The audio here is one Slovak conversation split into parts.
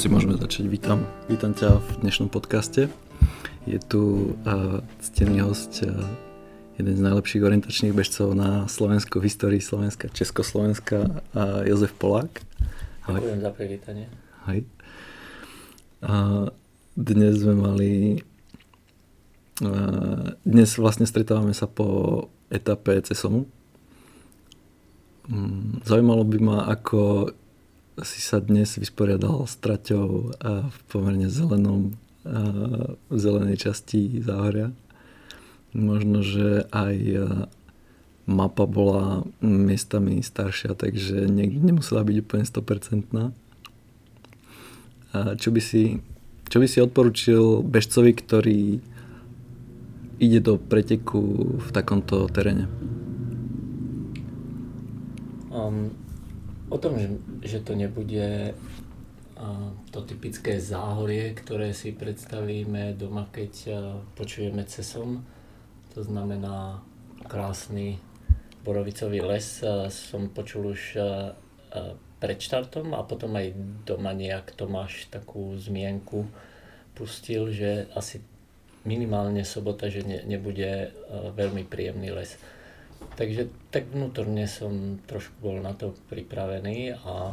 asi môžeme začať. Vítam, vítam ťa v dnešnom podcaste. Je tu uh, ctený host, uh, jeden z najlepších orientačných bežcov na Slovensku v histórii Slovenska, Československa, uh, Jozef Polák. Ďakujem za privítanie. Ahoj. Uh, dnes sme mali uh, dnes vlastne stretávame sa po etape CESOMu. Um, zaujímalo by ma, ako si sa dnes vysporiadal s traťou v pomerne zelenom, v zelenej časti záhoria. Možno, že aj mapa bola miestami staršia, takže nemusela byť úplne 100%. A čo by si, čo by si odporučil bežcovi, ktorý ide do preteku v takomto teréne? Um, o tom, že, to nebude to typické záhorie, ktoré si predstavíme doma, keď počujeme cesom. To znamená krásny borovicový les. Som počul už pred štartom a potom aj doma nejak Tomáš takú zmienku pustil, že asi minimálne sobota, že ne, nebude veľmi príjemný les. Takže tak vnútorne som trošku bol na to pripravený a,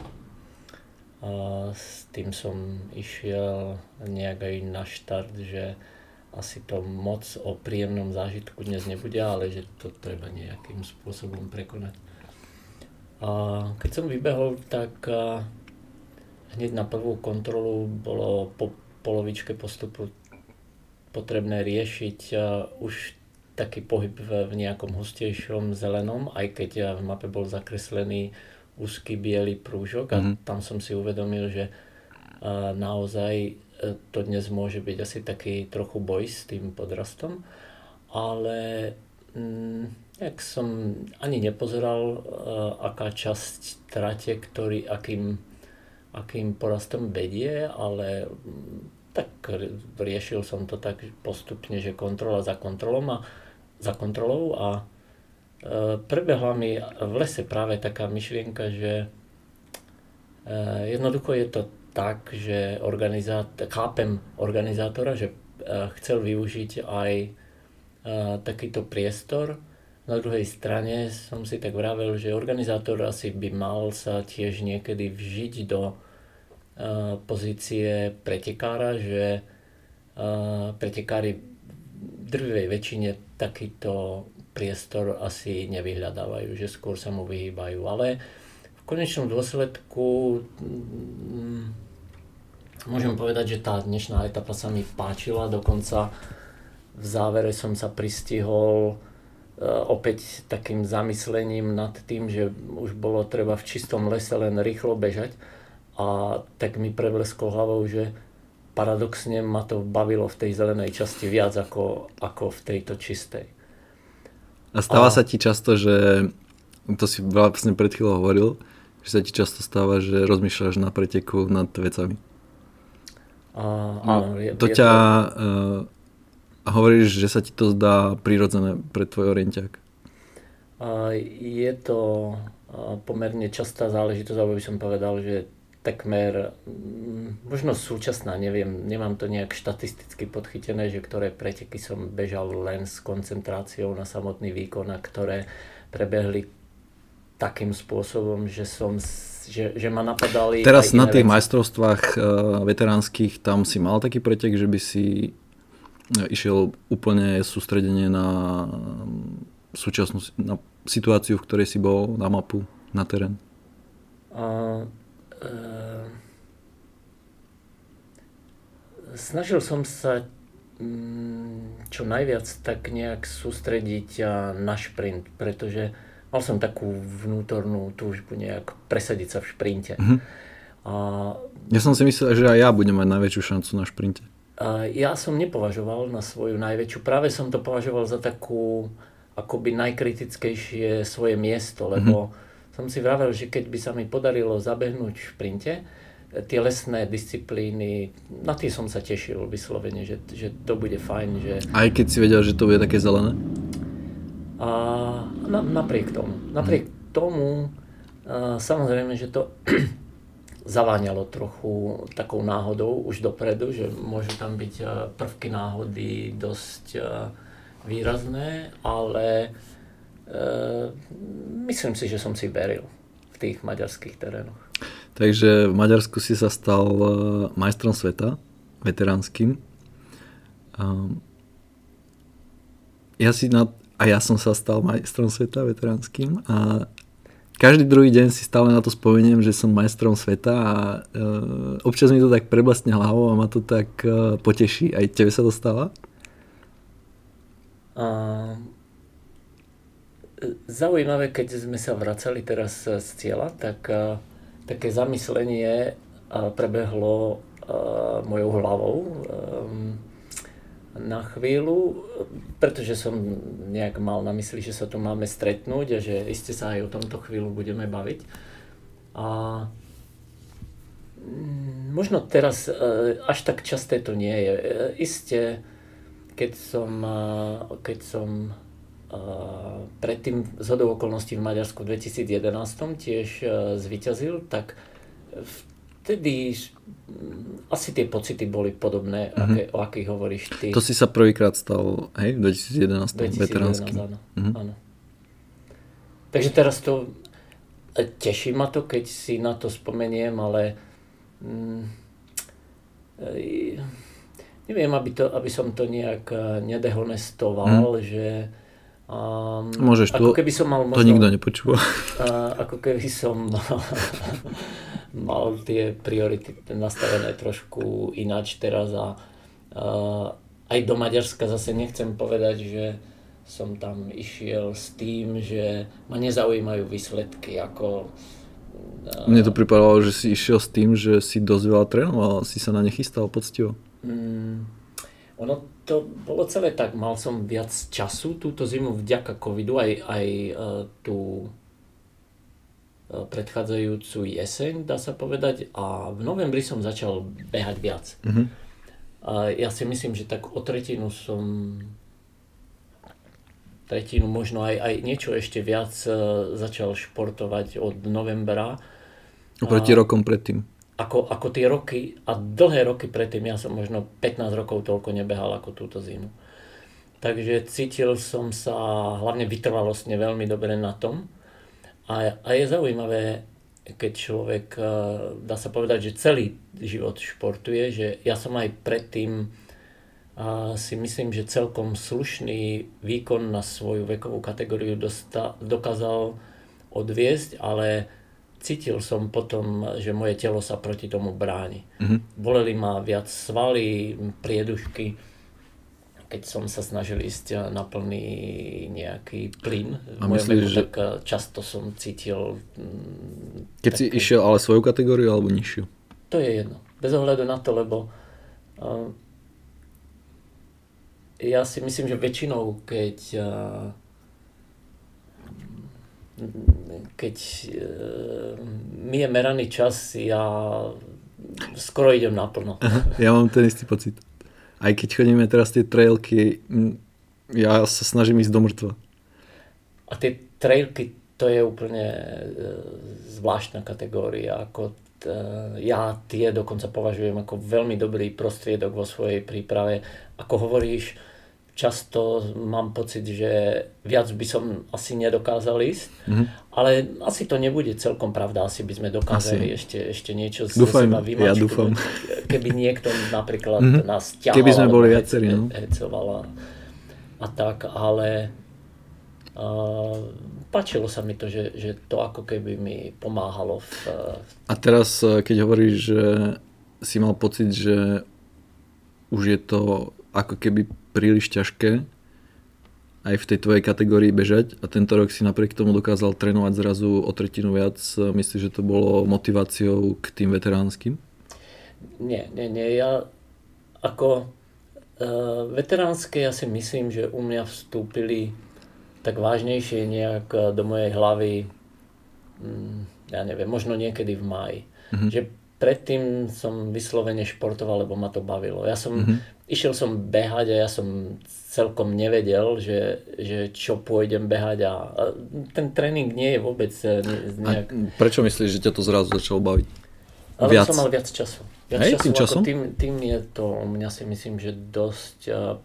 a s tým som išiel nejak aj na štart, že asi to moc o príjemnom zážitku dnes nebude, ale že to treba nejakým spôsobom prekonať. A keď som vybehol, tak hneď na prvú kontrolu bolo po polovičke postupu potrebné riešiť už taký pohyb v, v nejakom hustejšom zelenom, aj keď v mape bol zakreslený úzky biely prúžok a mm-hmm. tam som si uvedomil, že a, naozaj e, to dnes môže byť asi taký trochu boj s tým podrastom, ale mm, jak som ani nepozeral, a, aká časť trate, ktorý, akým, akým porastom vedie, ale mm, tak riešil som to tak postupne, že kontrola za kontrolom a za kontrolou a e, prebehla mi v lese práve taká myšlienka, že e, jednoducho je to tak, že organizát, chápem organizátora, že e, chcel využiť aj takýto priestor. Na druhej strane som si tak vravel, že organizátor asi by mal sa tiež niekedy vžiť do pozície pretekára, že pretekári drvivej väčšine takýto priestor asi nevyhľadávajú, že skôr sa mu vyhýbajú. Ale v konečnom dôsledku mm, môžem povedať, že tá dnešná etapa sa mi páčila, dokonca v závere som sa pristihol e, opäť takým zamyslením nad tým, že už bolo treba v čistom lese len rýchlo bežať a tak mi prevlesklo hlavou, že paradoxne ma to bavilo v tej zelenej časti viac ako, ako v tejto čistej. A stáva a... sa ti často, že to si vlastne pred chvíľou hovoril, že sa ti často stáva, že rozmýšľaš na preteku nad vecami. A, áno, je, to je ťa to... Uh, hovoríš, že sa ti to zdá prirodzené pre tvoj orientiak. Uh, je to uh, pomerne častá záležitosť, alebo by som povedal, že takmer, mm, možno súčasná, neviem, nemám to nejak štatisticky podchytené, že ktoré preteky som bežal len s koncentráciou na samotný výkon a ktoré prebehli takým spôsobom, že som že, že ma napadali... Teraz na tých veci. majstrovstvách uh, veteránskych tam si mal taký pretek, že by si uh, išiel úplne sústredenie na um, súčasnú na situáciu, v ktorej si bol, na mapu, na terén? Uh, snažil som sa mm, čo najviac tak nejak sústrediť na šprint, pretože mal som takú vnútornú túžbu nejak presadiť sa v šprinte. Mm-hmm. A, ja som si myslel, že aj ja budem mať najväčšiu šancu na šprinte. A ja som nepovažoval na svoju najväčšu, práve som to považoval za takú akoby najkritickejšie svoje miesto, lebo mm-hmm som si vravel, že keď by sa mi podarilo zabehnúť v šprinte, tie lesné disciplíny, na tie som sa tešil vyslovene, že, že to bude fajn. Že... Aj keď si vedel, že to bude také zelené? A na, napriek tomu. Napriek hmm. tomu, a, samozrejme, že to zaváňalo trochu takou náhodou už dopredu, že môžu tam byť e, prvky náhody dosť výrazné, ale e, myslím si, že som si veril v tých maďarských terénoch. Takže v Maďarsku si sa stal e, majstrom sveta, veteránskym. Ja si na, a ja som sa stal majstrom sveta veteránskym a každý druhý deň si stále na to spomeniem, že som majstrom sveta a uh, občas mi to tak preblastne hlavou a ma to tak uh, poteší. Aj tebe sa to stáva? Uh, zaujímavé, keď sme sa vracali teraz z cieľa, tak uh, také zamyslenie uh, prebehlo mojou hlavou. Na chvíľu, pretože som nejak mal na mysli, že sa tu máme stretnúť a že iste sa aj o tomto chvíľu budeme baviť. A mm, možno teraz e, až tak časté to nie je. E, iste, keď som, e, keď som predtým z hodou okolností v Maďarsku v 2011 tiež zvyťazil, tak vtedy mm, asi tie pocity boli podobné, mm-hmm. aké, o akých hovoríš ty. To si sa prvýkrát stal, hej, v 2011, 2011 veteránskym. Áno, mm-hmm. áno. Takže teraz to, e, teší ma to, keď si na to spomeniem, ale mm, neviem, aby, to, aby som to nejak nedehonestoval, mm. že Um, Môžeš, ako keby som mal možno, to nikto nepočúva. Uh, ako keby som mal tie priority nastavené trošku ináč teraz a uh, aj do Maďarska zase nechcem povedať, že som tam išiel s tým, že ma nezaujímajú výsledky, ako... Uh, Mne to pripadalo, že si išiel s tým, že si dosť veľa trénoval, si sa na ne chystal poctivo. Mm, ono to bolo celé tak, mal som viac času túto zimu vďaka covidu, aj, aj uh, tú uh, predchádzajúcu jeseň, dá sa povedať, a v novembri som začal behať viac. Mm-hmm. Uh, ja si myslím, že tak o tretinu som tretinu, možno aj, aj niečo ešte viac uh, začal športovať od novembra. Oproti rokom predtým ako, ako tie roky a dlhé roky predtým, ja som možno 15 rokov toľko nebehal ako túto zimu. Takže cítil som sa hlavne vytrvalostne veľmi dobre na tom. A, a je zaujímavé, keď človek, e, dá sa povedať, že celý život športuje, že ja som aj predtým a si myslím, že celkom slušný výkon na svoju vekovú kategóriu dosta, dokázal odviesť, ale cítil som potom, že moje telo sa proti tomu bráni. Mm-hmm. Boleli ma viac svaly, priedušky, keď som sa snažil ísť na plný nejaký plyn. A myslíš, že... Tak eh, často som cítil... Mm, keď taký... si išiel ale svoju kategóriu alebo nižšiu? To je jedno. Bez ohľadu na to, lebo uh, ja si myslím, že väčšinou, keď uh, keď e, mi je meraný čas, ja skoro idem naplno. Ja mám ten istý pocit. Aj keď chodíme teraz tie trailky, ja sa snažím ísť do mŕtva. A tie trailky, to je úplne e, zvláštna kategória. Ako t, ja tie dokonca považujem ako veľmi dobrý prostriedok vo svojej príprave. Ako hovoríš, často mám pocit, že viac by som asi nedokázal ísť, mm-hmm. ale asi to nebude celkom pravda, asi by sme dokázali ešte, ešte niečo z dúfam, seba vymačku. Ja dúfam. Keby niekto napríklad mm-hmm. nás ťahal, keby sme boli viacerí, no. a, a tak, ale uh, páčilo sa mi to, že, že to ako keby mi pomáhalo. V, a teraz, eh, keď hovoríš, že si mal pocit, že už je to ako keby príliš ťažké aj v tej tvojej kategórii bežať a tento rok si napriek tomu dokázal trénovať zrazu o tretinu viac. Myslíš, že to bolo motiváciou k tým veteránskym? Nie, nie, nie. Ja ako uh, veteránske ja si myslím, že u mňa vstúpili tak vážnejšie nejak do mojej hlavy um, ja neviem, možno niekedy v máji. Mm-hmm. Že predtým som vyslovene športoval, lebo ma to bavilo. Ja som mm-hmm išiel som behať a ja som celkom nevedel, že, že čo pôjdem behať a, a ten tréning nie je vôbec nejak... A prečo myslíš, že ťa to zrazu začalo baviť? Ale viac. som mal viac času. Viac Hej, času tým časom? Tým, tým je to u mňa si myslím, že dosť uh,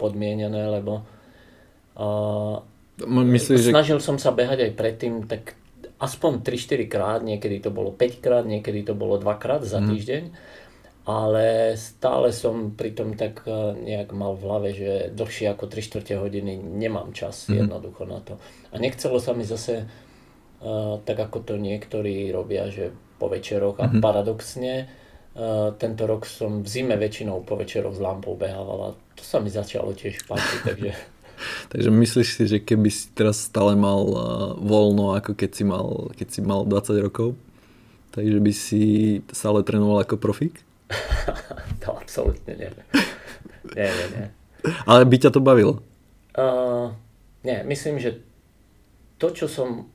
podmienené, lebo uh, Myslíš, že... snažil som sa behať aj predtým, tak aspoň 3-4 krát, niekedy to bolo 5 krát, niekedy to bolo 2 krát za Mhm. týždeň, ale stále som pritom tak uh, nejak mal v hlave, že dlhšie ako 3 čtvrte hodiny nemám čas Mhm. jednoducho na to. A nechcelo sa mi zase Uh, tak ako to niektorí robia, že po večeroch a Mhm. paradoxne uh, tento rok som v zime väčšinou po večeroch s lampou behával a to sa mi začalo tiež páčiť, takže Takže myslíš si, že keby si teraz stále mal uh, voľno, ako keď si mal, keď si mal 20 rokov, takže by si stále trénoval ako profík? to absolútne nie. Nie, nie, nie. Ale by ťa to bavilo? Uh, nie, myslím, že to, čo som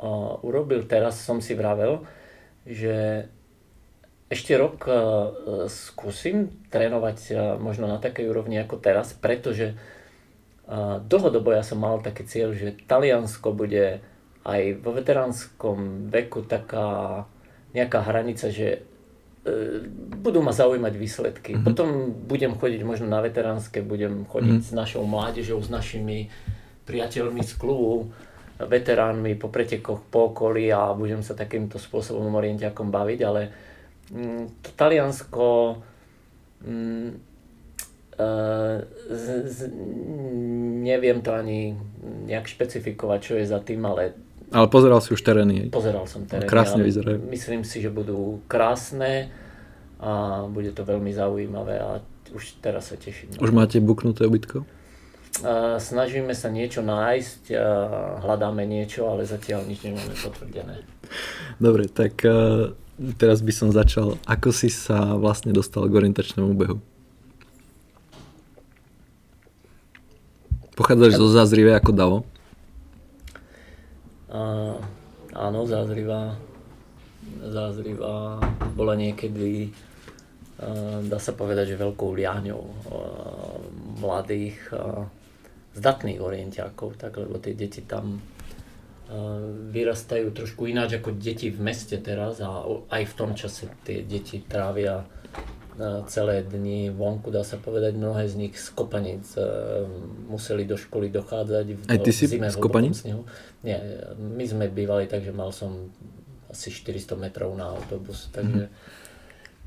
uh, urobil teraz, som si vravel, že ešte rok uh, skúsim trénovať uh, možno na takej úrovni ako teraz, pretože dlhodobo ja som mal taký cieľ, že Taliansko bude aj vo veteránskom veku taká nejaká hranica, že e, budú ma zaujímať výsledky. Mm-hmm. Potom budem chodiť možno na veteránske, budem chodiť mm-hmm. s našou mládežou, s našimi priateľmi z klubu, veteránmi po pretekoch po okolí a budem sa takýmto spôsobom orientiakom baviť, ale mm, to Taliansko mm, z, z, neviem to ani nejak špecifikovať, čo je za tým, ale Ale pozeral si už terény. Pozeral som terény. Krásne vyzerajú. Myslím si, že budú krásne a bude to veľmi zaujímavé a už teraz sa teším. Už máte buknuté ubytko? A snažíme sa niečo nájsť, a hľadáme niečo, ale zatiaľ nič nemáme potvrdené. Dobre, tak teraz by som začal. Ako si sa vlastne dostal k orientačnému behu? Pochádzaš zo Zázrive ako Davo? A, áno, zázriva, zázriva bola niekedy, a, dá sa povedať, že veľkou liahňou a, mladých a, zdatných orientiákov, tak, lebo tie deti tam vyrastajú trošku ináč ako deti v meste teraz a aj v tom čase tie deti trávia celé dni vonku, dá sa povedať, mnohé z nich z Kopaníc a, museli do školy dochádzať v, Aj ty si zime z Kopaníc? snehu. Nie, my sme bývali tak, že mal som asi 400 metrov na autobus, takže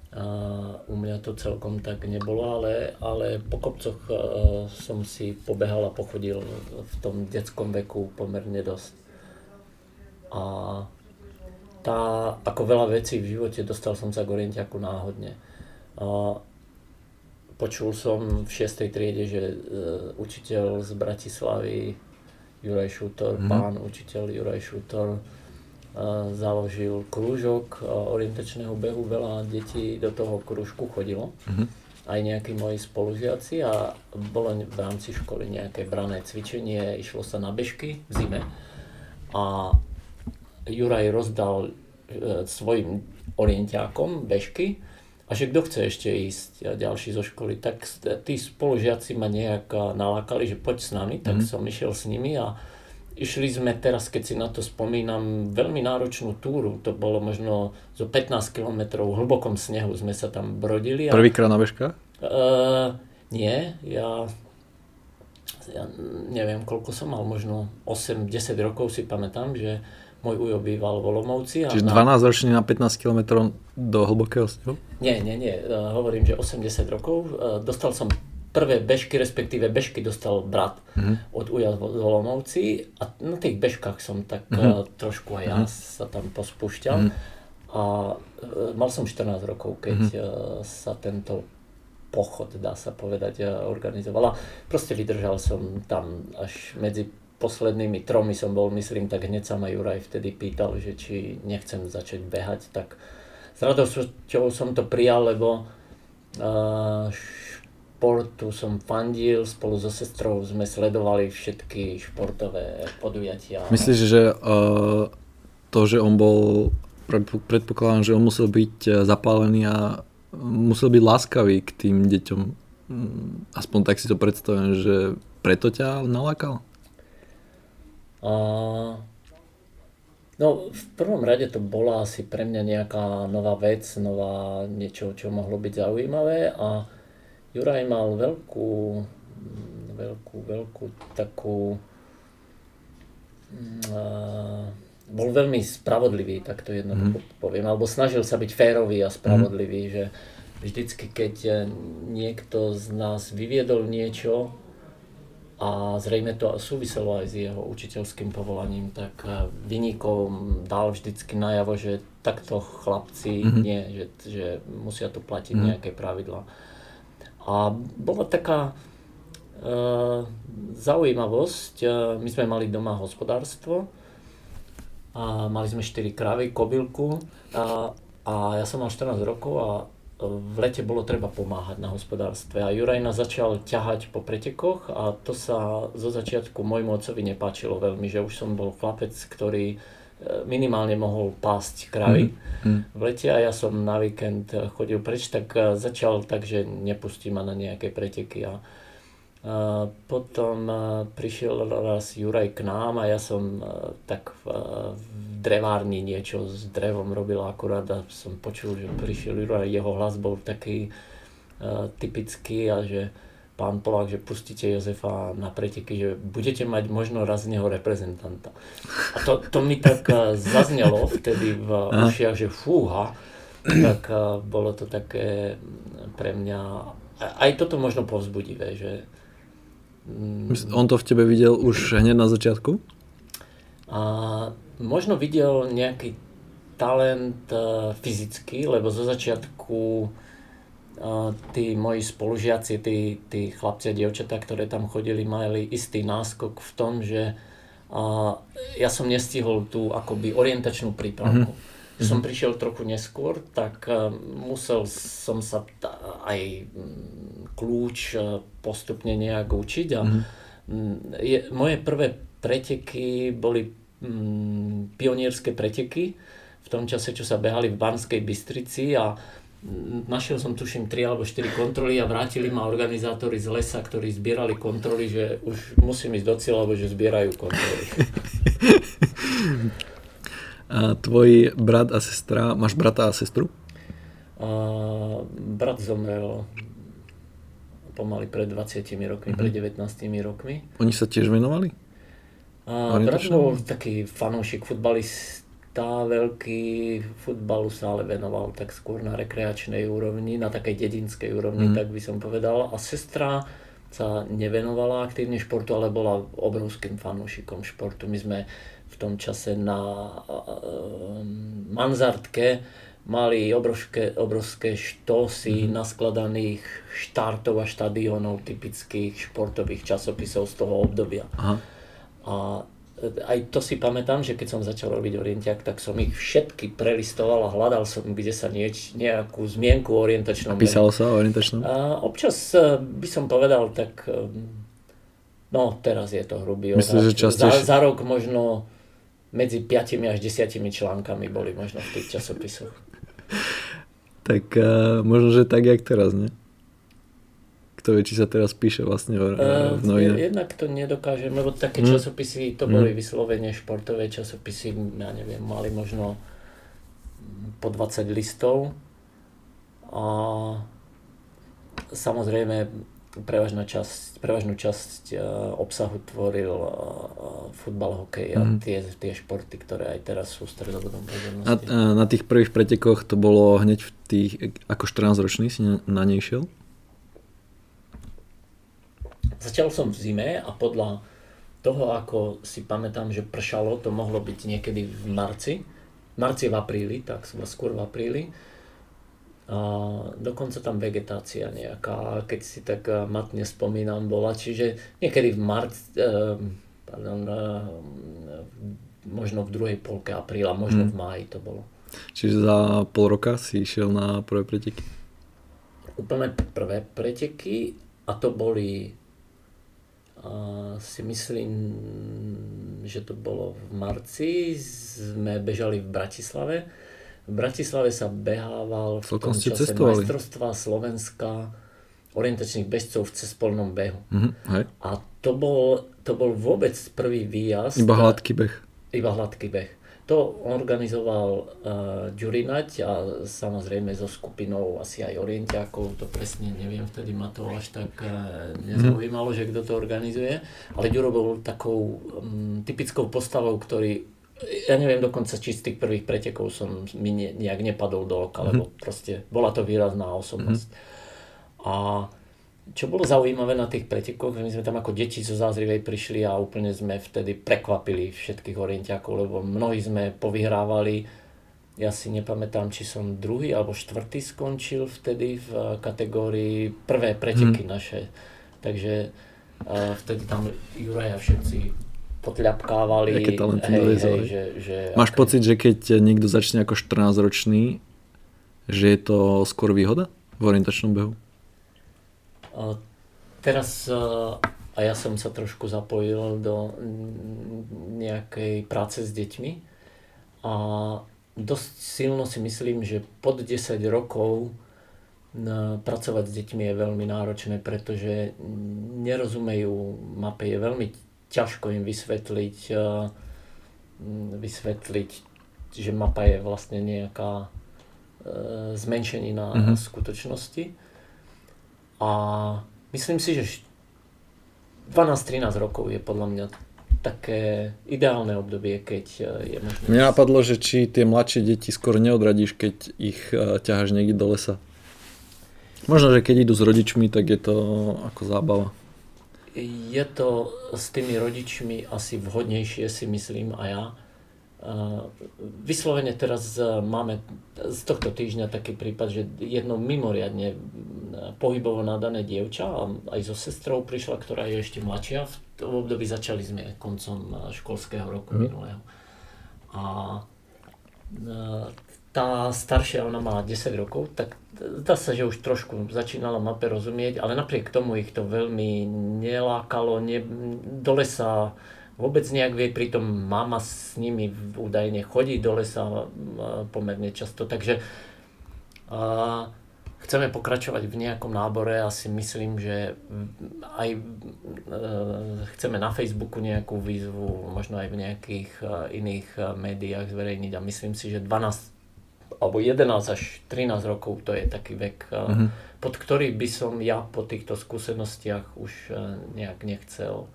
a u mňa to celkom tak nebolo, ale, ale po kopcoch a, som si pobehal a pochodil v tom detskom veku pomerne dosť. A tá, ako veľa vecí v živote, dostal som sa k orientiaku náhodne. A počul som v 6. triede, že e, učiteľ z Bratislavy Juraj Šutor, Mhm. mm. pán učiteľ Juraj Šutor, e, založil krúžok e, orientačného behu. Veľa detí do toho krúžku chodilo. Mhm. Aj nejakí moji spolužiaci a bolo v rámci školy nejaké brané cvičenie, išlo sa na bežky v zime. A Juraj rozdal e, svojim orientiákom bežky a že kto chce ešte ísť a ďalší zo školy, tak tí spolužiaci ma nejak nalákali, že poď s nami, tak Mhm. som išiel s nimi a išli sme teraz, keď si na to spomínam, veľmi náročnú túru, to bolo možno zo 15 km v hlbokom snehu sme sa tam brodili. A, Prvýkrát na bežkách? Uh, nie, ja, ja neviem, koľko som mal, možno 8-10 rokov si pamätám, že môj ujo býval v Olomouci. Čiže na- 12 ročný na 15 km do hlbokého snehu? Nie, nie, nie, uh, hovorím, že 80 rokov. Uh, dostal som prvé bežky, respektíve bežky dostal brat Mhm. od uja v v Olomouci a na tých bežkách som tak uh, trošku aj ja sa tam pospúšťal. Mhm. A mal som 14 rokov, keď Mhm. uh, sa tento pochod, dá sa povedať, uh, organizoval. A proste vydržal som tam až medzi poslednými tromi som bol, myslím, tak hneď sa ma Juraj vtedy pýtal, že či nechcem začať behať, tak s radosťou som to prijal, lebo uh, športu som fandil, spolu so sestrou sme sledovali všetky športové podujatia. Myslíš, že uh, to, že on bol, predpo- predpokladám, že on musel byť eh, zapálený a musel byť láskavý k tým deťom. Mm, Aspoň tak si to predstavujem, že preto ťa nalákal? A No, v prvom rade to bola asi pre mňa nejaká nová vec, nová niečo, čo mohlo byť zaujímavé a Juraj mal veľkú, veľkú, veľkú takú uh, bol veľmi spravodlivý, tak to jednoducho mm. poviem, alebo snažil sa byť férový a spravodlivý, mm. že vždycky, keď niekto z nás vyviedol niečo, a zrejme to súviselo aj s jeho učiteľským povolaním, tak eh, vynikom dal vždycky najavo, že takto chlapci mm-hmm. nie, že, že musia tu platiť mm-hmm. nejaké pravidla. A bola taká uh, zaujímavosť, uh, my sme mali doma hospodárstvo a mali sme 4 kravy, kobylku a, a ja som mal 14 rokov a v lete bolo treba pomáhať na hospodárstve a Juraj nás začal ťahať po pretekoch a to sa zo začiatku môjmu otcovi nepáčilo veľmi, že už som bol chlapec, ktorý e, minimálne mohol pásť kravy mm. v lete a ja som na víkend chodil preč, tak e, začal tak, že nepustí ma na nejaké preteky a potom prišiel raz Juraj k nám a ja som tak v, drevárni niečo s drevom robil akurát a som počul, že prišiel Juraj, jeho hlas bol taký typický a že pán Polák, že pustíte Jozefa na preteky, že budete mať možno raz z neho reprezentanta. A to, to mi tak zaznelo vtedy v ušiach, že fúha, tak bolo to také pre mňa aj toto možno povzbudivé, že on to v tebe videl už hneď na začiatku? A možno videl nejaký talent uh, fyzicky, lebo zo začiatku uh, tí moji spolužiaci, tí, tí chlapci a dievčatá, ktoré tam chodili, mali istý náskok v tom, že uh, ja som nestihol tú akoby orientačnú prípravku. Mm-hmm mm-hmm. som prišiel trochu neskôr, tak uh, musel som sa aj mm, kľúč uh, postupne nejak učiť a mm-hmm. je, moje prvé preteky boli mm, pionierské preteky v tom čase, čo sa behali v Banskej Bystrici a našiel som tuším 3 alebo 4 kontroly a vrátili ma organizátori z lesa, ktorí zbierali kontroly, že už musím ísť do cieľa, lebo že zbierajú kontroly. A tvoj brat a sestra, máš brata a sestru? A brat zomrel pomaly pred 20 rokmi, mm-hmm. pred 19 rokmi. Oni sa tiež venovali? A brat bol taký fanúšik futbalista, veľký futbalu sa ale venoval tak skôr na rekreačnej úrovni, na takej dedinskej úrovni, mm. tak by som povedal. A sestra sa nevenovala aktívne športu, ale bola obrovským fanúšikom športu. My sme v tom čase na Manzartke mali obrovské, obrovské štosy mm-hmm. naskladaných štartov a štadionov typických športových časopisov z toho obdobia. Aha. A aj to si pamätám, že keď som začal robiť orientiak, tak som ich všetky prelistoval a hľadal som, kde sa nieč, nejakú zmienku o orientačnom. A písalo sa o orientačnom? A občas e, by som povedal, tak e, no teraz je to hrubý Myslím, že častejšie... za, za rok možno medzi 5 až 10 článkami boli možno v tých časopisoch. tak uh, možno, že tak, jak teraz, ne? Vie, či sa teraz píše vlastne v, uh, v novinách. Jednak to nedokážem, lebo také hmm. časopisy, to boli hmm. vyslovene športové časopisy, ja neviem, mali možno po 20 listov. A samozrejme prevažná časť, prevažnú časť uh, obsahu tvoril uh, futbal, hokej a mm. tie, tie športy, ktoré aj teraz sú stredobodom pozornosti. A, na tých prvých pretekoch to bolo hneď v tých, ako 14 ročný si na, na nej šiel? Začal som v zime a podľa toho, ako si pamätám, že pršalo, to mohlo byť niekedy v marci. Marci v apríli, tak skôr v apríli a dokonca tam vegetácia nejaká, keď si tak eh, matne spomínam, bola. Čiže niekedy v marci, eh, pardon, eh, možno v druhej polke apríla, možno hmm. v máji to bolo. Čiže za pol roka si išiel na prvé preteky? Úplne prvé preteky a to boli si myslím, že to bolo v marci, sme bežali v Bratislave v Bratislave sa behával v tom čase cestovali. majstrovstva Slovenska orientačných bežcov v cespolnom behu. Mm-hmm, hej. A to bol, to bol vôbec prvý výjazd. Iba hladký beh. Iba hladký beh. To organizoval uh, Ďurinať a samozrejme so skupinou asi aj orientiakov, to presne neviem, vtedy ma to až tak uh, nezaujímalo, že kto to organizuje, ale Ďuro bol takou um, typickou postavou, ktorý ja neviem dokonca, či z tých prvých pretekov som mi ne, nejak nepadol do oka, mm-hmm. lebo proste bola to výrazná osobnosť. Mm-hmm. A čo bolo zaujímavé na tých pretekoch, my sme tam ako deti zo Zázrivej prišli a úplne sme vtedy prekvapili všetkých orientiakov, lebo mnohí sme povyhrávali, ja si nepamätám, či som druhý alebo štvrtý skončil vtedy v kategórii prvé preteky hmm. naše. Takže uh, vtedy tam Juraj a všetci potľapkávali. Aké talenty hej, hej, že, že Máš aké... pocit, že keď niekto začne ako 14-ročný, že je to skôr výhoda v orientačnom behu? Teraz a ja som sa trošku zapojil do nejakej práce s deťmi a dosť silno si myslím, že pod 10 rokov pracovať s deťmi je veľmi náročné, pretože nerozumejú mape, je veľmi ťažko im vysvetliť, vysvetliť, že mapa je vlastne nejaká e, zmenšenina mm-hmm. skutočnosti. A myslím si, že 12-13 rokov je podľa mňa také ideálne obdobie, keď e, je možné... Mňa napadlo, že či tie mladšie deti skôr neodradíš, keď ich e, ťaháš niekde do lesa. Možno, že keď idú s rodičmi, tak je to ako zábava. Je to s tými rodičmi asi vhodnejšie, si myslím a ja Vyslovene teraz e, máme z tohto týždňa taký prípad, že jedno mimoriadne pohybovo nadané dievča aj so sestrou prišla, ktorá je ešte mladšia. V období začali sme koncom e, školského roku mm. minulého. A e, tá staršia, ona mala 10 rokov, tak zdá sa, že už trošku začínala mape rozumieť, ale napriek tomu ich to veľmi nelákalo, ne, do lesa vôbec nejak vie, pritom mama s nimi údajne chodí do lesa pomerne často, takže a, chceme pokračovať v nejakom nábore a si myslím, že aj e, chceme na Facebooku nejakú výzvu, možno aj v nejakých e, iných e, médiách zverejniť a myslím si, že 12 alebo 11 až 13 rokov to je taký vek, mm-hmm. pod ktorý by som ja po týchto skúsenostiach už nejak nechcel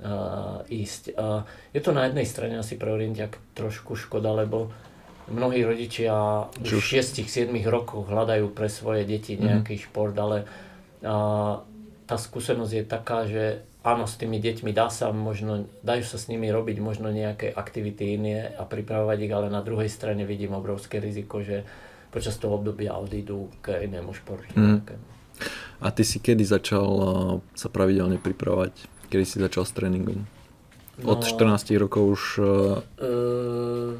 uh, ísť. Uh, je to na jednej strane asi pre Orientiak trošku škoda, lebo mnohí rodičia už v 6-7 rokoch hľadajú pre svoje deti mhm. nejaký mm. šport, ale uh, tá skúsenosť je taká, že áno, s tými deťmi dá sa možno, dajú sa s nimi robiť možno nejaké aktivity iné a pripravovať ich, ale na druhej strane vidím obrovské riziko, že počas toho obdobia odídu k inému športu. Mm. A ty si kedy začal sa pravidelne pripravovať? Kedy si začal s tréningom? Od no, 14 rokov už... Uh,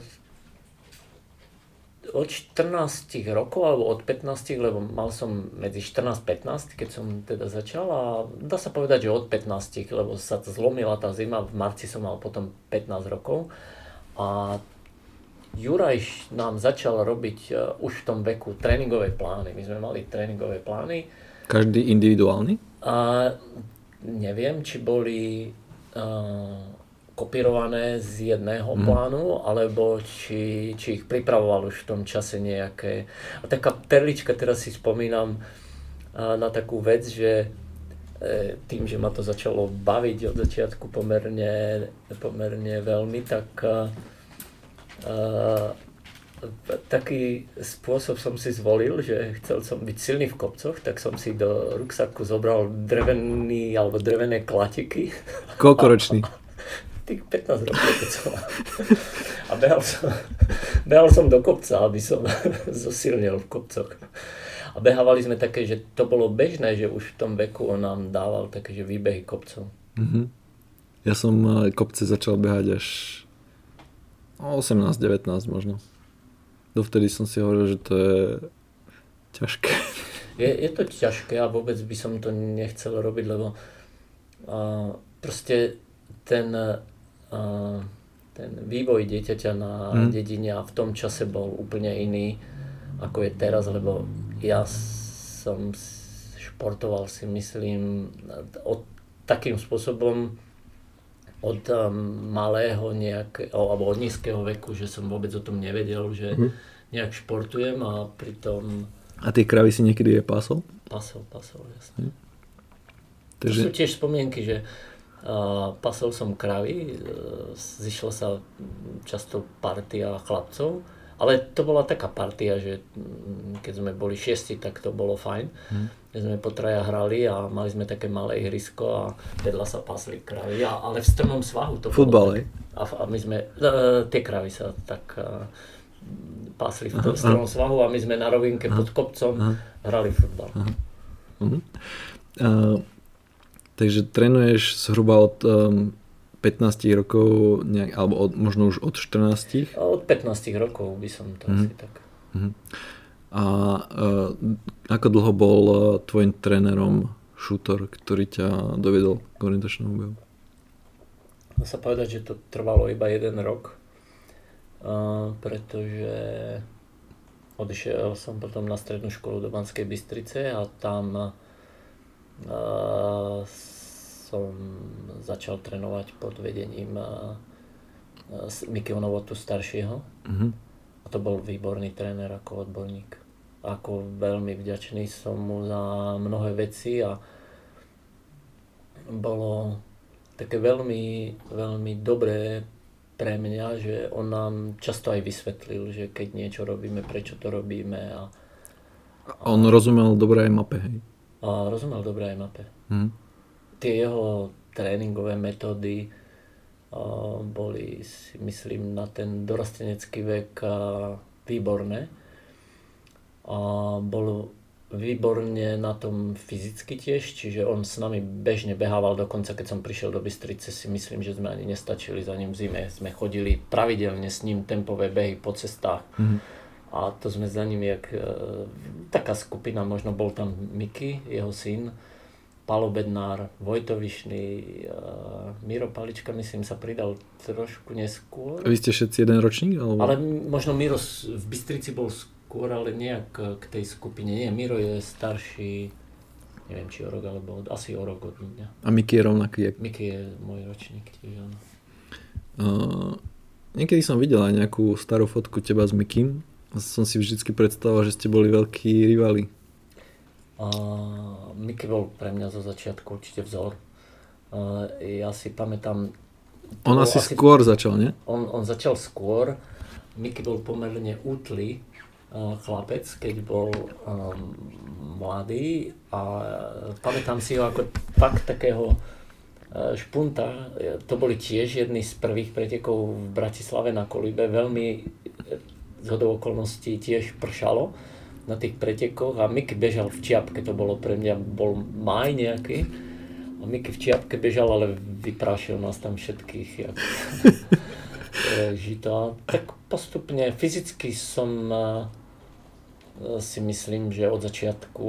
od 14 rokov alebo od 15, lebo mal som medzi 14-15, keď som teda začal a dá sa povedať, že od 15, lebo sa zlomila tá zima, v marci som mal potom 15 rokov a Juraj nám začal robiť uh, už v tom veku tréningové plány. My sme mali tréningové plány. Každý individuálny? A neviem, či boli uh, kopírované z jedného mm. plánu, alebo či, či ich pripravoval už v tom čase nejaké. A taká perlička, teraz si spomínam uh, na takú vec, že uh, tým, že ma to začalo baviť od začiatku pomerne, pomerne veľmi, tak uh, taký spôsob som si zvolil, že chcel som byť silný v kopcoch, tak som si do ruksaku zobral drevený alebo drevené klatiky. Koľko ročný? Tých 15 rokov, keď som A behal som, behal som do kopca, aby som zosilnil v kopcoch. A behávali sme také, že to bolo bežné, že už v tom veku on nám dával také, že výbehy kopcov. Mm-hmm. Ja som eh, kopce začal behať až 18-19 možno. Dovtedy som si hovoril, že to je ťažké. Je, je to ťažké a vôbec by som to nechcel robiť, lebo uh, proste ten, uh, ten vývoj dieťaťa na mm. dedine a v tom čase bol úplne iný, ako je teraz, lebo ja som športoval si myslím od, takým spôsobom, od um, malého nejakého, alebo od nízkeho veku, že som vôbec o tom nevedel, že mm. nejak športujem a pritom... A tie kravy si niekedy je pasol? Pasol, pasol, jasne. Mm. Takže... To sú tiež spomienky, že uh, pasol som kravy, uh, zišla sa často partia chlapcov, ale to bola taká partia, že mm, keď sme boli šiesti, tak to bolo fajn. Hmm. Sme potraja hrali a mali sme také malé ihrisko a vedľa sa pasli kravy, a, ale v strmom svahu to Futbal, bolo. A, a my sme, uh, tie kravy sa tak uh, pasli v tom strmom svahu a my sme na rovinke aha, pod kopcom aha, hrali futbal. Aha. Uh-huh. Uh, takže trénuješ zhruba od um, 15 rokov, nejak, alebo od, možno už od 14? Od 15 rokov by som to mm. asi tak. Mm. A uh, ako dlho bol uh, tvojim trénerom šútor, ktorý ťa dovedol k orientačnému boju? Dá sa povedať, že to trvalo iba jeden rok, uh, pretože odišiel som potom na strednú školu do Banskej Bystrice a tam uh, som začal trénovať pod vedením Mikyho Novotu staršieho. Mm-hmm. A to bol výborný tréner ako odborník. Ako veľmi vďačný som mu za mnohé veci a bolo také veľmi, veľmi dobré pre mňa, že on nám často aj vysvetlil, že keď niečo robíme, prečo to robíme. A, a on rozumel dobre aj mape, hej? A rozumel dobre aj mape. Hmm tie jeho tréningové metódy uh, boli, si myslím, na ten dorastenecký vek uh, výborné. A bol výborne na tom fyzicky tiež, čiže on s nami bežne behával, dokonca keď som prišiel do Bystrice si myslím, že sme ani nestačili za ním v zime. Sme chodili pravidelne s ním tempové behy po cestách. Mm-hmm. A to sme za ním, jak, e, taká skupina, možno bol tam Miky, jeho syn, Palo Bednár, uh, Miro Palička, myslím, sa pridal trošku neskôr. Vy ste všetci jeden ročník? Alebo... Ale možno Miro v Bystrici bol skôr, ale nejak k tej skupine. Nie, Miro je starší, neviem či o rok, alebo asi o rok od mňa. A Miky je rovnaký? Jak... Miky je môj ročník tiež, áno. Uh, niekedy som videl aj nejakú starú fotku teba s Mikým. Som si vždycky predstavoval, že ste boli veľkí rivali. Uh, Miky bol pre mňa zo začiatku určite vzor. Uh, ja si pamätám... On asi, asi skôr začal, nie? On, on začal skôr. Miky bol pomerne útlý uh, chlapec, keď bol um, mladý a pamätám si ho ako fakt takého uh, špunta. To boli tiež jedny z prvých pretekov v Bratislave na Kolibe. Veľmi z okolností tiež pršalo na tých pretekoch a Miky bežal v čiapke, to bolo pre mňa, bol maj nejaký a Miky v čiapke bežal, ale vyprášil nás tam všetkých jak, žito. Tak postupne fyzicky som si myslím, že od začiatku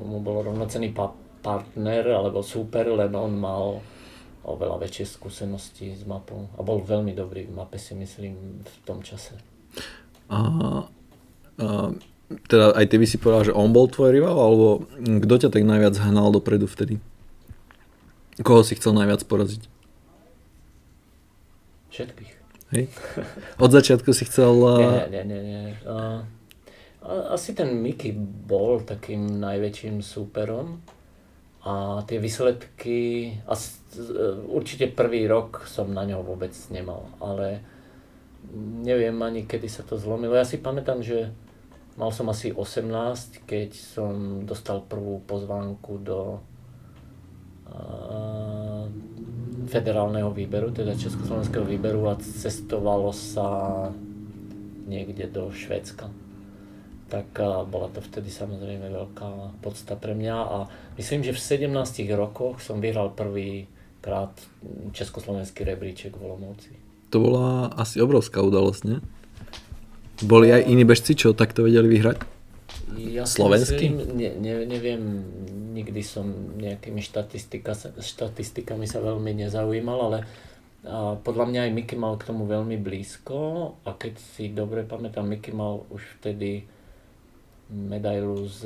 mu bol rovnocený pa- partner alebo super, len on mal oveľa väčšie skúsenosti s mapou a bol veľmi dobrý v mape si myslím v tom čase. A, a teda aj ty by si povedal, že on bol tvoj rival, alebo kto ťa tak najviac hnal dopredu vtedy? Koho si chcel najviac poraziť? Všetkých. Hej? Od začiatku si chcel... Nie, nie, nie. nie. Uh, asi ten Mickey bol takým najväčším súperom a tie výsledky, asi, určite prvý rok som na ňo vôbec nemal, ale neviem ani kedy sa to zlomilo. Ja si pamätám, že Mal som asi 18, keď som dostal prvú pozvánku do uh, federálneho výberu, teda Československého výberu a cestovalo sa niekde do Švédska. Tak uh, bola to vtedy samozrejme veľká podsta pre mňa a myslím, že v 17 rokoch som vyhral prvý krát Československý rebríček v Olomouci. To bola asi obrovská udalosť, nie? Boli aj iní bežci, čo takto vedeli vyhrať? Ja Slovensky? Myslím, ne, ne, neviem, nikdy som nejakými štatistika, štatistikami sa veľmi nezaujímal, ale a podľa mňa aj Miky mal k tomu veľmi blízko a keď si dobre pamätám, Miky mal už vtedy medailu z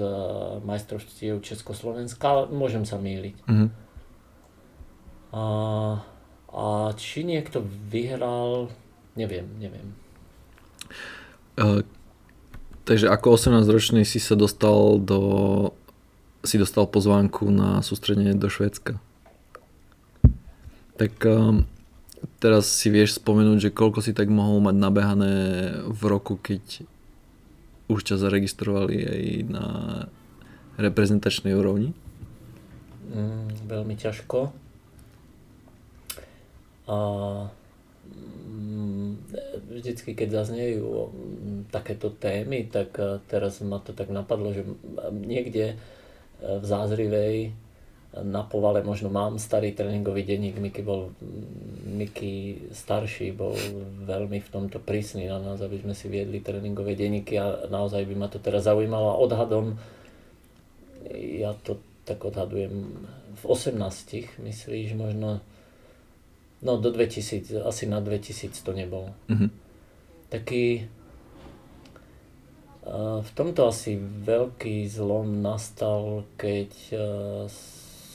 majstrovstiev Československa, môžem sa míliť. Mm-hmm. A, A či niekto vyhral, neviem, neviem. Uh, takže ako 18-ročný si sa dostal do si dostal pozvánku na sústredenie do Švédska. Tak um, teraz si vieš spomenúť, že koľko si tak mohol mať nabehané v roku, keď už ťa zaregistrovali aj na reprezentačnej úrovni? Mm, veľmi ťažko. A mm, vždycky, keď zaznejú takéto témy, tak teraz ma to tak napadlo, že niekde v Zázrivej na povale možno mám starý tréningový denník, Miky bol, Miky starší bol veľmi v tomto prísny na nás, aby sme si viedli tréningové denníky a naozaj by ma to teraz zaujímalo. Odhadom, ja to tak odhadujem v 18, myslíš, možno no do 2000, asi na 2000 to nebol. Mm-hmm. Taký v tomto asi veľký zlom nastal, keď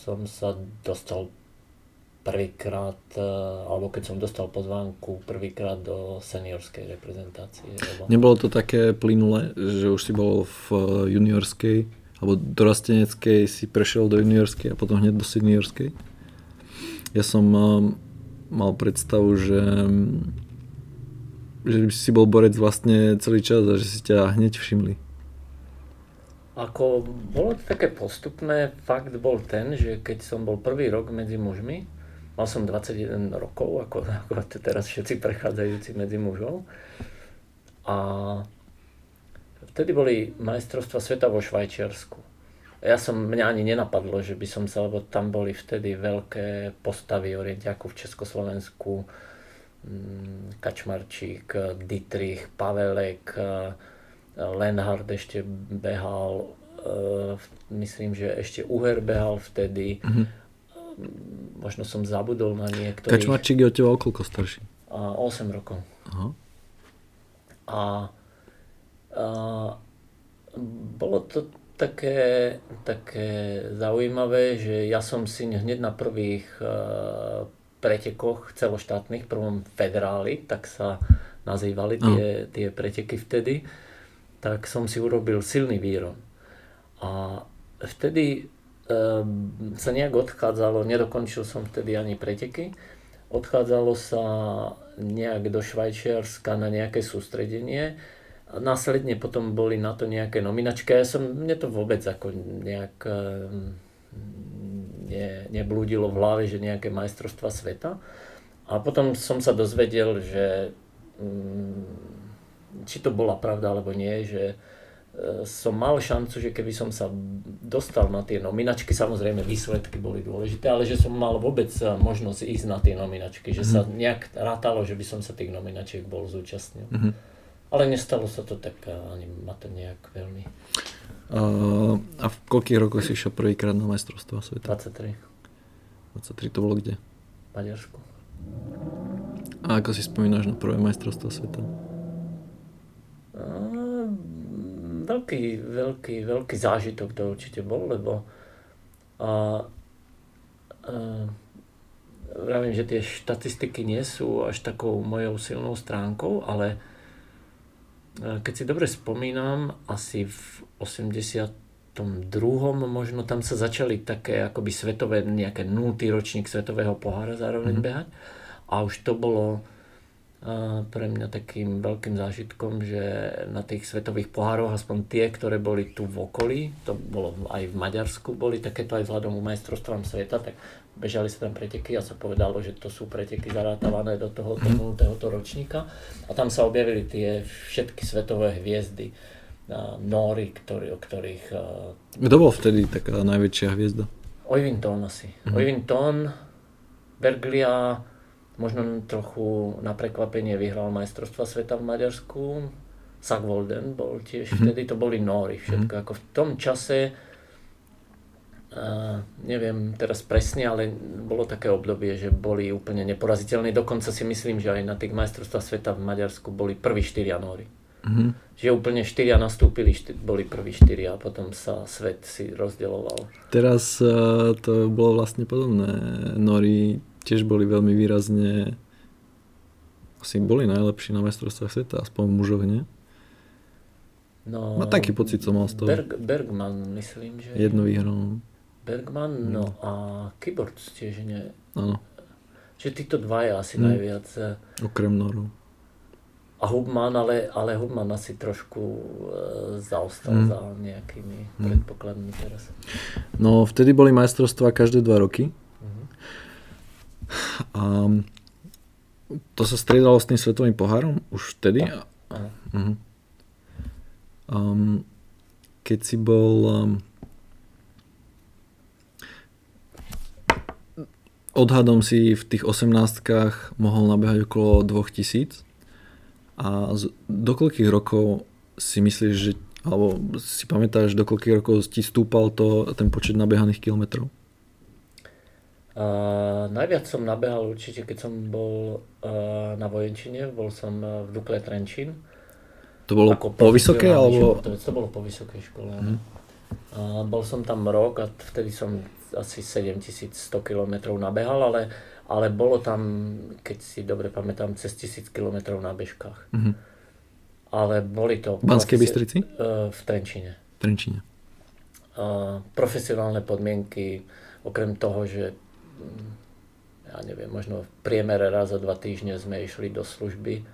som sa dostal prvýkrát, alebo keď som dostal pozvánku prvýkrát do seniorskej reprezentácie. Lebo... Nebolo to také plynulé, že už si bol v juniorskej, alebo dorasteneckej si prešiel do juniorskej a potom hneď do seniorskej? Ja som mal predstavu, že že si bol borec vlastne celý čas a že si ťa hneď všimli? Ako bolo to také postupné, fakt bol ten, že keď som bol prvý rok medzi mužmi, mal som 21 rokov, ako, ako teraz všetci prechádzajúci medzi mužov. A vtedy boli majstrovstva sveta vo Švajčiarsku. Ja som, mňa ani nenapadlo, že by som sa, lebo tam boli vtedy veľké postavy orientiaku v Československu, Mm, Kačmarčík, Dietrich, Pavelek, Lenhard ešte behal, e, myslím, že ešte Uher behal vtedy. Mm-hmm. Možno som zabudol na niektorých. Kačmarčík je od teba koľko starší? A 8 rokov. Aha. A, a bolo to také, také zaujímavé, že ja som si hneď na prvých uh, pretekoch celoštátnych, prvom federáli, tak sa nazývali tie, tie preteky vtedy, tak som si urobil silný výron. A vtedy um, sa nejak odchádzalo, nedokončil som vtedy ani preteky, odchádzalo sa nejak do Švajčiarska na nejaké sústredenie, následne potom boli na to nejaké nominačky. Ja som, mne to vôbec ako nejak um, ne, neblúdilo v hlave, že nejaké majstrovstva sveta. A potom som sa dozvedel, že mm, či to bola pravda alebo nie, že e, som mal šancu, že keby som sa dostal na tie nominačky, samozrejme výsledky boli dôležité, ale že som mal vôbec e, možnosť ísť na tie nominačky, že mm-hmm. sa nejak rátalo, že by som sa tých nominačiek bol zúčastnil. Mm-hmm. Ale nestalo sa to tak, ani ma to nejak veľmi Uh, a v koľkých rokoch si išiel prvýkrát na majstrovstvo sveta? 23. 23 to bolo kde? V Maďarsku. A ako si spomínaš na prvé majstrovstvo sveta? Uh, veľký, veľký, veľký zážitok to určite bol, lebo a, uh, vravím, že tie štatistiky nie sú až takou mojou silnou stránkou, ale keď si dobre spomínam, asi v 82. možno tam sa začali také akoby svetové, nejaké 0. ročník svetového pohára zároveň mm-hmm. behať. A už to bolo uh, pre mňa takým veľkým zážitkom, že na tých svetových pohároch, aspoň tie, ktoré boli tu v okolí, to bolo aj v Maďarsku, boli takéto aj vzhľadom u majstrovstvám sveta, tak bežali sa tam preteky a sa povedalo, že to sú preteky zarátavané do tohoto mm. tohoto ročníka. A tam sa objavili tie všetky svetové hviezdy Nóri, ktorý, o ktorých... Kto bol vtedy taká najväčšia hviezda? Oyvind Thon asi. Mm-hmm. Oyvind Thon, Berglia, možno trochu na prekvapenie vyhral majstrovstva sveta v Maďarsku. Sagvolden bol tiež, mm-hmm. vtedy to boli Nóri všetko. Mm-hmm. Ako v tom čase, uh, neviem teraz presne, ale bolo také obdobie, že boli úplne neporaziteľní. Dokonca si myslím, že aj na tých majstrovstvách sveta v Maďarsku boli prví štyria Nóri. Mm-hmm. Že úplne štyria nastúpili, štyri, boli prví štyria a potom sa svet si rozdeloval. Teraz uh, to bolo vlastne podobné. Nori tiež boli veľmi výrazne asi boli najlepší na majstrovstvách sveta, aspoň v mužoch, nie? No, Má taký pocit som mal z toho. Berg, Bergman, myslím, že... Jednu výhru. Bergman, no a Kyborgs tiež nie. Áno, Čiže títo dvaja asi Mm. najviac. eh, okrem Noru. A Hubman, ale, ale Hubman asi trošku e, zaostal Mm. za nejakými Mm. predpokladmi teraz. No, vtedy boli majstrovstvá každé dva roky Mhm. a to sa striedalo s tým svetovým pohárom už vtedy. Áno. Mhm. Um, keď si bol um, odhadom si v tých 18 mohol nabehať okolo 2000 a z, do koľkých rokov si myslíš, že alebo si pamätáš, do koľkých rokov ti stúpal to, ten počet nabehaných kilometrov? A najviac som nabehal určite, keď som bol uh, na vojenčine, bol som eh, v Dukle Trenčín. To bolo po vysoké, alebo... športovec, To bolo po vysokej škole, áno. A bol som tam rok a vtedy som asi 7100 km nabehal, ale, ale bolo tam, keď si dobre pamätám, cez 1000 km na bežkách. Mhm. Ale boli to... V Banskej Bystrici? Eh, v Trenčine. V Trenčine. A profesionálne podmienky, okrem toho, že mm, ja neviem, možno v priemere raz za dva týždne sme išli do služby,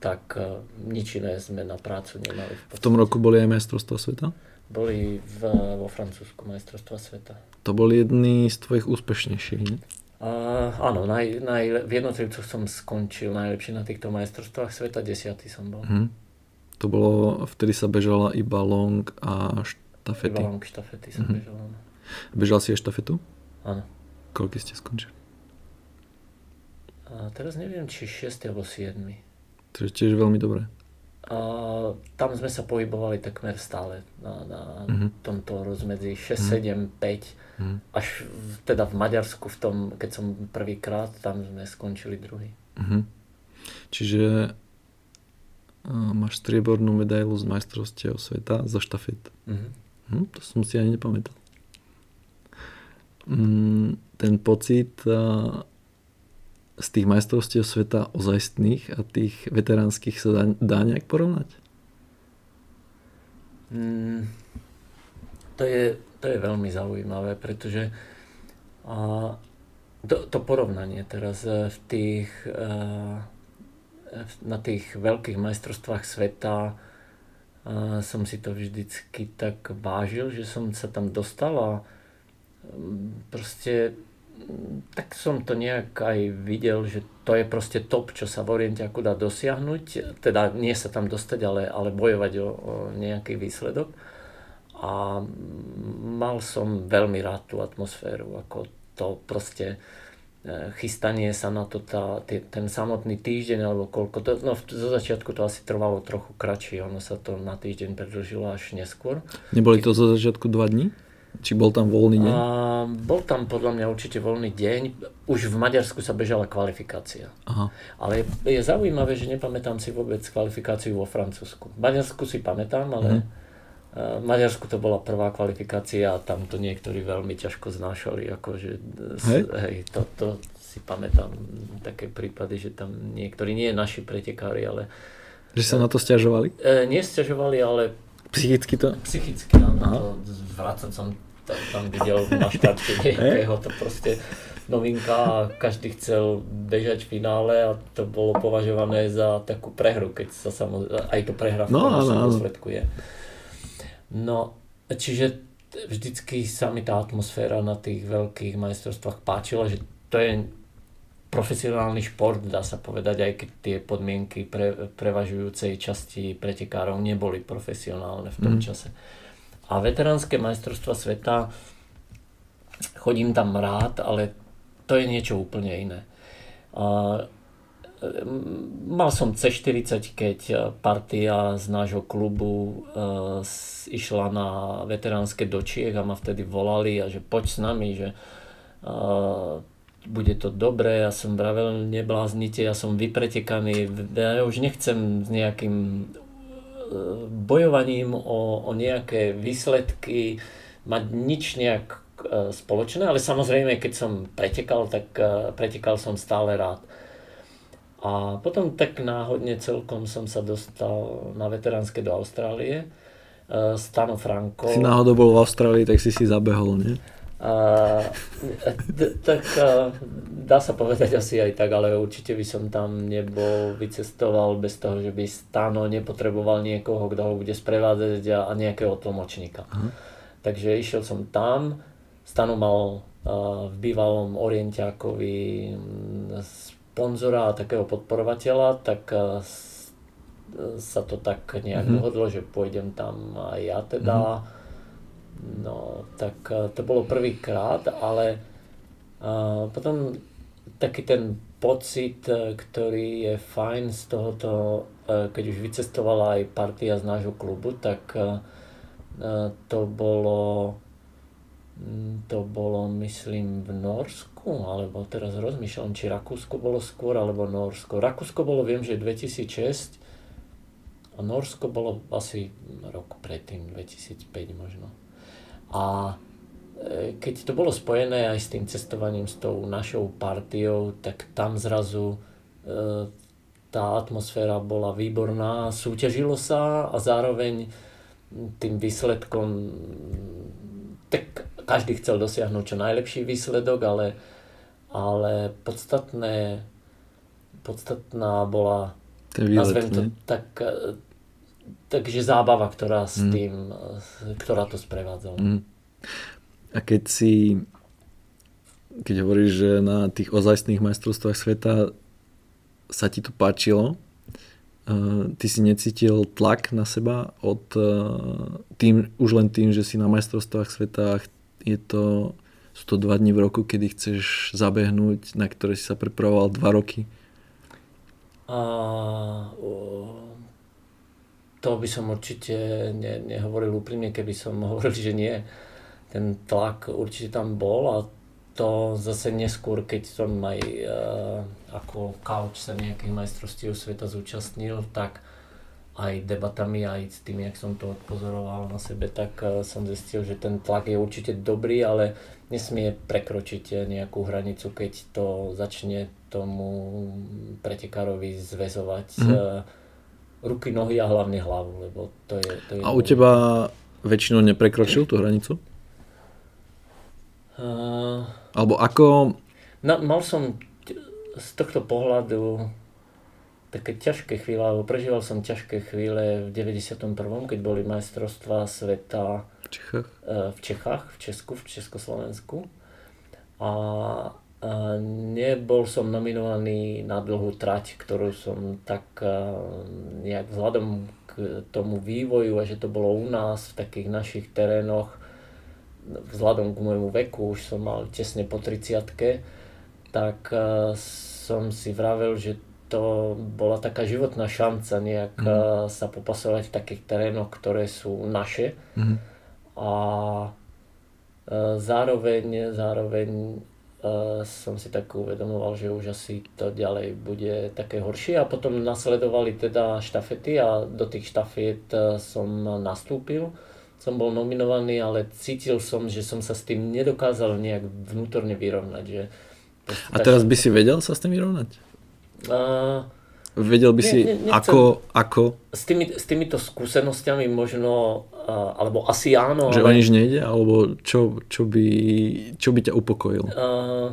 tak eh, nič iné sme na prácu nemali. V tom roku boli aj majstrovstvá sveta? Boli v, vo Francúzsku majstrovstva sveta. To boli jedni z tvojich úspešnejších, nie? A, áno, naj, naj, v jednotlivcoch som skončil najlepšie na týchto majstrovstvách sveta, desiatý som bol. Mhm. To bolo, vtedy sa bežala iba long a štafety. Iba long štafety som Mhm. bežal, áno. Bežal si aj štafetu? áno. Koľko ste skončili? A teraz neviem, či 6 alebo 7. To je tiež veľmi dobré. Tam sme sa pohybovali takmer stále na, na Mhm. tomto rozmedzi 6, Mhm. 7, 5. Mhm. Až v, teda v Maďarsku, v tom, keď som prvýkrát, tam sme skončili druhý. Mhm. Čiže a, máš striebornú medailu z majstrovstiev sveta zo štafet. Mhm. Hm, to som si ani nepamätal. Mm, ten pocit a, z tých majstrovstiev sveta ozajstných a tých veteránskych sa dá, dá nejak porovnať? Mm, to, je, to je veľmi zaujímavé, pretože a, to, to porovnanie teraz eh, v tých, eh, v- na tých veľkých majstrovstvách sveta a som si to vždycky tak vážil, že som sa tam dostal a proste tak som to nejak aj videl, že to je proste top, čo sa v Orientiaku dá dosiahnuť, teda nie sa tam dostať, ale, ale bojovať o, o nejaký výsledok. A mal som veľmi rád tú atmosféru, ako to proste e, chystanie sa na to, tá, ten samotný týždeň alebo koľko, to, no zo začiatku to asi trvalo trochu kratšie, ono sa to na týždeň predlžilo až neskôr. Neboli to zo začiatku dva dní? Či bol tam voľný deň? A bol tam podľa mňa určite voľný deň, už v Maďarsku sa bežala kvalifikácia. Aha. Ale je, je zaujímavé, že nepamätám si vôbec kvalifikáciu vo Francúzsku. V Maďarsku si pamätám, ale mm. v Maďarsku to bola prvá kvalifikácia a tam to niektorí veľmi ťažko znášali. Akože, Hej? hej to, to si pamätám také prípady, že tam niektorí, nie naši pretekári, ale Že sa na to stiažovali? e, nesťažovali, ale Psychicky to? psychicky áno, to vrácať som tam, tam videl na štarte nejakého, to proste novinka a každý chcel bežať v finále a to bolo považované za takú prehru, keď sa samozrejme, aj to prehra v No, áno, je. No, čiže vždycky sa mi tá atmosféra na tých veľkých majstrovstvách páčila, že to je profesionálny šport, dá sa povedať, aj keď tie podmienky pre, prevažujúcej časti pretekárov neboli profesionálne v tom Mm. čase. A veteránske majstrovstva sveta, chodím tam rád, ale to je niečo úplne iné. A, mal som C40, keď partia z nášho klubu e, išla na veteránske do Čiech a ma vtedy volali a že poď s nami, že e, bude to dobré, ja som vravel, nebláznite, ja som vypretekaný, ja už nechcem s nejakým bojovaním o, o nejaké výsledky, mať nič nejak spoločné, ale samozrejme, keď som pretekal, tak pretekal som stále rád. A potom tak náhodne celkom som sa dostal na veteránske do Austrálie. Stano Franco. Si náhodou bol v Austrálii, tak si si zabehol, nie? A, d- tak a, dá sa povedať asi aj tak, ale určite by som tam nebol vycestoval bez toho, že by Stano nepotreboval niekoho, kto ho bude sprevádzať a, a nejakého tlmočníka. Uh-huh. Takže išiel som tam, Stano mal a, v bývalom Orientiakovi sponzora a takého podporovateľa, tak a, sa to tak nejak uh-huh. dohodlo, že pôjdem tam aj ja teda. Uh-huh No, tak eh, to bolo prvýkrát, ale uh, potom taký ten pocit, eh, ktorý je fajn z tohoto, keď už vycestovala aj partia z nášho klubu, tak to bolo mm, to bolo, myslím, v Norsku, alebo teraz rozmýšľam, či Rakúsko bolo skôr, alebo Norsko. Rakúsko bolo, viem, že 2006 a Norsko bolo asi rok predtým, 2005 možno. A e, keď to bolo spojené aj s tým cestovaním, s tou našou partiou, tak tam zrazu e, tá atmosféra bola výborná, súťažilo sa a zároveň tým výsledkom, tak každý chcel dosiahnuť čo najlepší výsledok, ale, ale podstatné, podstatná bola, Ten výlet, to tak, e, takže zábava, ktorá s mm. tým, ktorá to sprevádzala. Mm. A keď si keď hovoríš, že na tých ozajstných majstrovstvách sveta sa ti to páčilo, uh, ty si necítil tlak na seba od uh, tým, už len tým, že si na majstrovstvách sveta je to, sú to dva dní v roku, kedy chceš zabehnúť, na ktoré si sa pripravoval dva roky? A, to by som určite ne, nehovoril úprimne, keby som hovoril, že nie. Ten tlak určite tam bol a to zase neskôr, keď som aj uh, ako couch sa nejakých majstrovstiev sveta zúčastnil, tak aj debatami, aj s tým, jak som to odpozoroval na sebe, tak uh, som zistil, že ten tlak je určite dobrý, ale nesmie prekročiť nejakú hranicu, keď to začne tomu pretekárovi zväzovať mm. Ruky, nohy a hlavne hlavu, lebo to je... To je a u teba väčšinou neprekročil tú hranicu? Uh, Alebo ako... Na, mal som z tohto pohľadu také ťažké chvíle, alebo prežíval som ťažké chvíle v 91., keď boli majstrovstvá sveta v Čechách, v Čechách, v Česku, v Československu. A nebol som nominovaný na dlhú trať, ktorú som tak nejak vzhľadom k tomu vývoju a že to bolo u nás v takých našich terénoch vzhľadom k môjmu veku, už som mal tesne po 30 tak som si vravel, že to bola taká životná šanca nejak mm. sa popasovať v takých terénoch, ktoré sú naše. Mm. A zároveň, zároveň som si tak uvedomoval, že už asi to ďalej bude také horšie a potom nasledovali teda štafety a do tých štafet e, som nastúpil. Som bol nominovaný, ale cítil som, že som sa s tým nedokázal nejak vnútorne vyrovnať. Že a teraz by si vedel sa s tým vyrovnať? Uh, Vedel by si, nie, ako, ako... S, tými, s týmito skúsenosťami možno, uh, alebo asi áno. Že ale... o nič nejde? Alebo čo, čo, by, čo by ťa upokojil? Uh,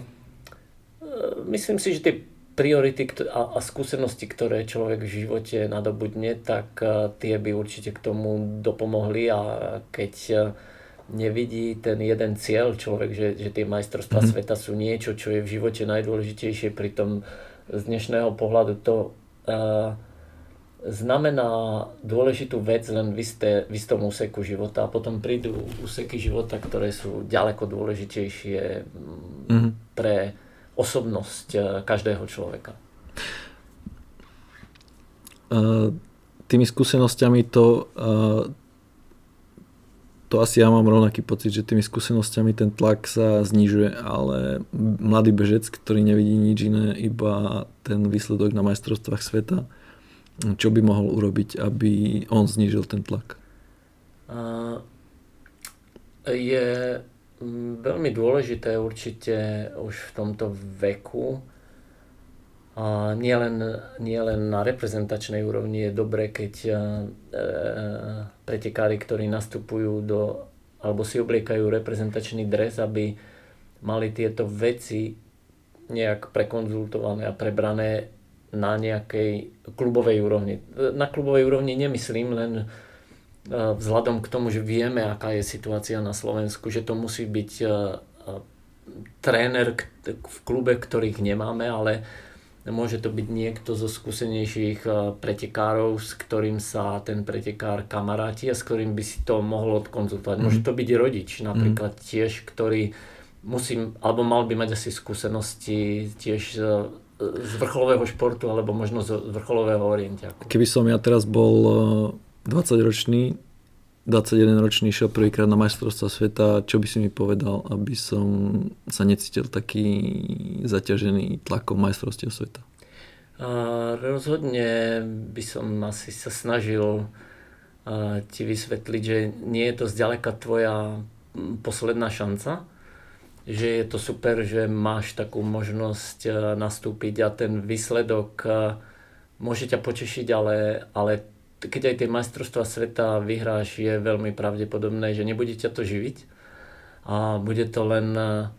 myslím si, že tie priority a, a skúsenosti, ktoré človek v živote nadobudne, tak uh, tie by určite k tomu dopomohli a keď uh, nevidí ten jeden cieľ človek, že, že tie majstrovstvá mm-hmm. sveta sú niečo, čo je v živote najdôležitejšie, pritom z dnešného pohľadu to znamená dôležitú vec len v, isté, v istom úseku života a potom prídu úseky života, ktoré sú ďaleko dôležitejšie mm-hmm. pre osobnosť e, každého človeka. Uh, tými skúsenosťami to uh, to asi ja mám rovnaký pocit, že tými skúsenosťami ten tlak sa znižuje, ale mladý bežec, ktorý nevidí nič iné, iba ten výsledok na majstrovstvách sveta, čo by mohol urobiť, aby on znížil ten tlak? Je veľmi dôležité určite už v tomto veku. A nie len, nie len na reprezentačnej úrovni je dobré, keď e, pretekári, ktorí nastupujú do, alebo si obliekajú reprezentačný dres, aby mali tieto veci nejak prekonzultované a prebrané na nejakej klubovej úrovni. Na klubovej úrovni nemyslím len e, vzhľadom k tomu, že vieme, aká je situácia na Slovensku, že to musí byť e, e, tréner v klube, ktorých nemáme, ale môže to byť niekto zo skúsenejších pretekárov, s ktorým sa ten pretekár kamaráti a s ktorým by si to mohol odkonzultovať. Mm. Môže to byť rodič napríklad mm. tiež, ktorý musím, alebo mal by mať asi skúsenosti tiež z vrcholového športu alebo možno z vrcholového orientiaku. Keby som ja teraz bol 20-ročný, eh, 21-ročný šiel prvýkrát na majstrovstva sveta, čo by si mi povedal, aby som sa necítil taký zaťažený tlakom majstrovstiev sveta? A rozhodne by som asi sa snažil eh, ti vysvetliť, že nie je to zďaleka tvoja posledná šanca, že je to super, že máš takú možnosť nastúpiť a ten výsledok môže ťa potešiť, ale, ale keď aj tie majstrovstvá sveta vyhráš, je veľmi pravdepodobné, že nebude ťa to živiť a bude to len eh,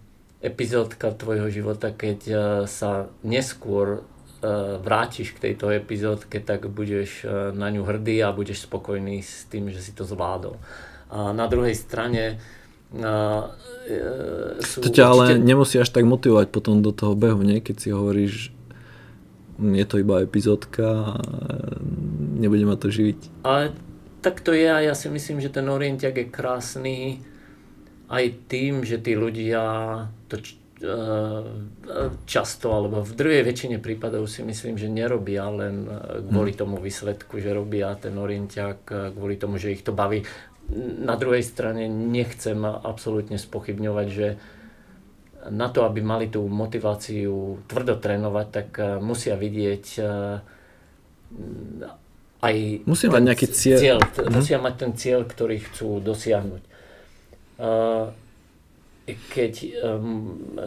epizódka tvojho života, keď sa neskôr vrátiš k tejto epizódke, tak budeš na ňu hrdý a budeš spokojný s tým, že si to zvládol. A na druhej strane e, sú to ťa ale určite... nemusí až tak motivovať potom do toho behu, nie? keď si hovoríš, je to iba epizódka, nebude ma to živiť. Ale tak to je a ja si myslím, že ten orientiak je krásny aj tým, že tí ľudia to e, často, alebo v druhej väčšine prípadov si myslím, že nerobia len kvôli hm. tomu výsledku, že robia ten orientiak kvôli tomu, že ich to baví na druhej strane nechcem absolútne spochybňovať, že na to, aby mali tú motiváciu tvrdo trénovať, tak eh, musia vidieť eh, aj musia mať nejaký cieľ. cieľ mhm. Musia mať ten cieľ, ktorý chcú dosiahnuť. Eh, keď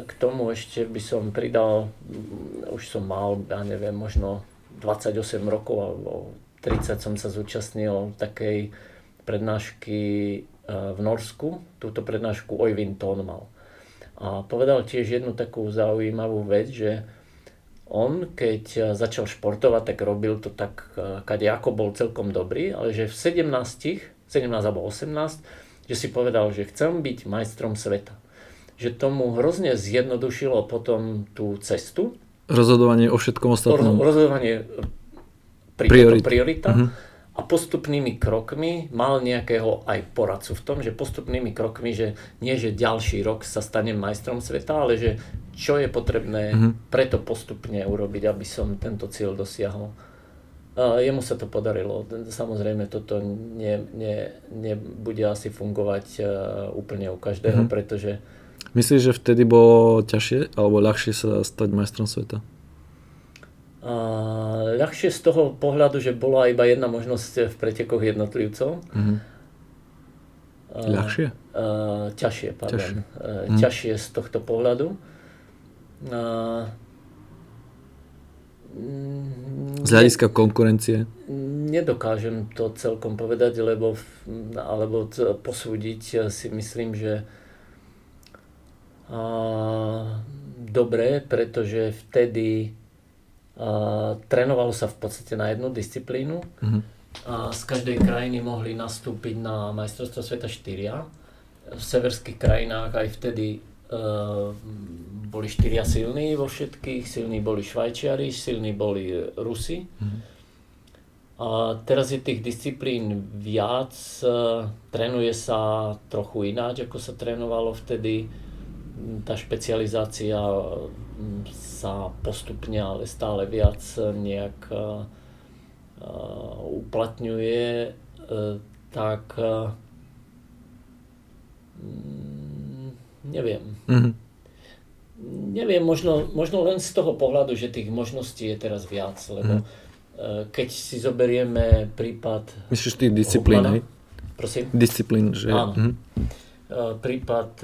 k tomu ešte by som pridal, mm, už som mal, ja neviem, možno 28 rokov alebo 30 som sa zúčastnil takej prednášky v Norsku, túto prednášku Oyvind Thon mal. A povedal tiež jednu takú zaujímavú vec, že on, keď začal športovať, tak robil to tak, e, kade ako bol celkom dobrý, ale že v 17, 17 alebo 18, že si povedal, že chcem byť majstrom sveta. Že tomu hrozne zjednodušilo potom tú cestu. Rozhodovanie o všetkom ostatnom. Rozhodovanie pri Priorit. priorita. Uh-huh a postupnými krokmi mal nejakého aj poradcu v tom, že postupnými krokmi, že nie, že ďalší rok sa stane majstrom sveta, ale že čo je potrebné mm-hmm. preto postupne urobiť, aby som tento cieľ dosiahol. A jemu sa to podarilo. Samozrejme, toto ne, ne, nebude asi fungovať uh, úplne u každého, mm-hmm. pretože... Myslíš, že vtedy bolo ťažšie alebo ľahšie sa stať majstrom sveta? A ľahšie z toho pohľadu, že bola iba jedna možnosť v pretekoch jednotlivcov. Mm-hmm. ľahšie? A, ťažšie, pardon. Ťažšie. mm. ťažšie z tohto pohľadu. A, z hľadiska konkurencie? Nedokážem to celkom povedať, lebo, alebo posúdiť si myslím, že a, dobre, pretože vtedy trénovalo sa v podstate na jednu disciplínu. Mm-hmm. A z každej krajiny mohli nastúpiť na majstrovstvo sveta štyria. V severských krajinách aj vtedy uh, boli štyria silní vo všetkých. Silní boli Švajčiari, silní boli Rusi. Mm-hmm. A teraz je tých disciplín viac, uh, trénuje sa trochu ináč, ako sa trénovalo vtedy. Tá špecializácia sa postupne, ale stále viac nejak uh, uplatňuje, uh, tak uh, neviem. Mm-hmm. Neviem, možno, možno len z toho pohľadu, že tých možností je teraz viac, lebo mm. keď si zoberieme prípad... Myslíš tých disciplín, hej? Prosím? Disciplín, že... Áno. Mm-hmm. Prípad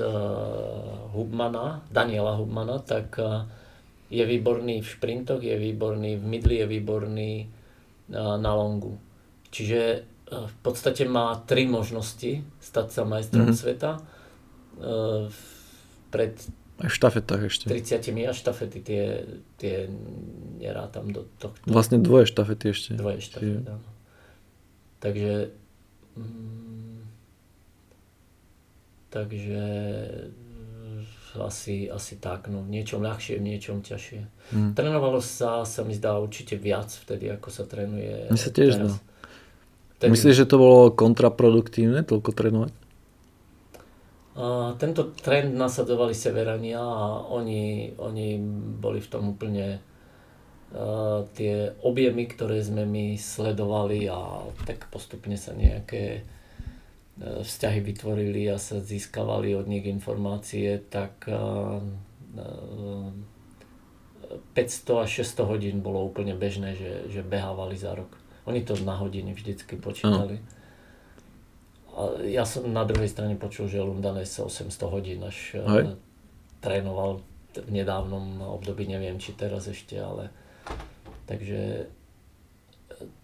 Hubmana, Daniela Hubmana, tak je výborný v šprintoch, je výborný v midli, je výborný na longu. Čiže v podstate má tri možnosti stať sa majstrom mm-hmm. sveta. Pred v štafetách ešte. 30 a štafety tie, tie nerátam do tohto. Vlastne dvoje štafety ešte. Dvoje štafety, áno. Takže mm, takže asi, asi tak, no v niečom ľahšie, v niečom ťažšie. Mm. Trénovalo sa, sa mi zdá určite viac vtedy, ako sa trénuje Mi sa tiež teraz. Vtedy... Myslíš, že to bolo kontraproduktívne, toľko trénovať? A tento trend nasadzovali Severania a oni, oni boli v tom úplne uh, tie objemy, ktoré sme my sledovali a tak postupne sa nejaké vzťahy vytvorili a sa získavali od nich informácie, tak uh, 500 až 600 hodín bolo úplne bežné, že, že behávali za rok. Oni to na hodiny vždycky počítali. Uh. A ja som na druhej strane počul, že Lundanes 800 hodín až Hej. trénoval v nedávnom období, neviem či teraz ešte, ale takže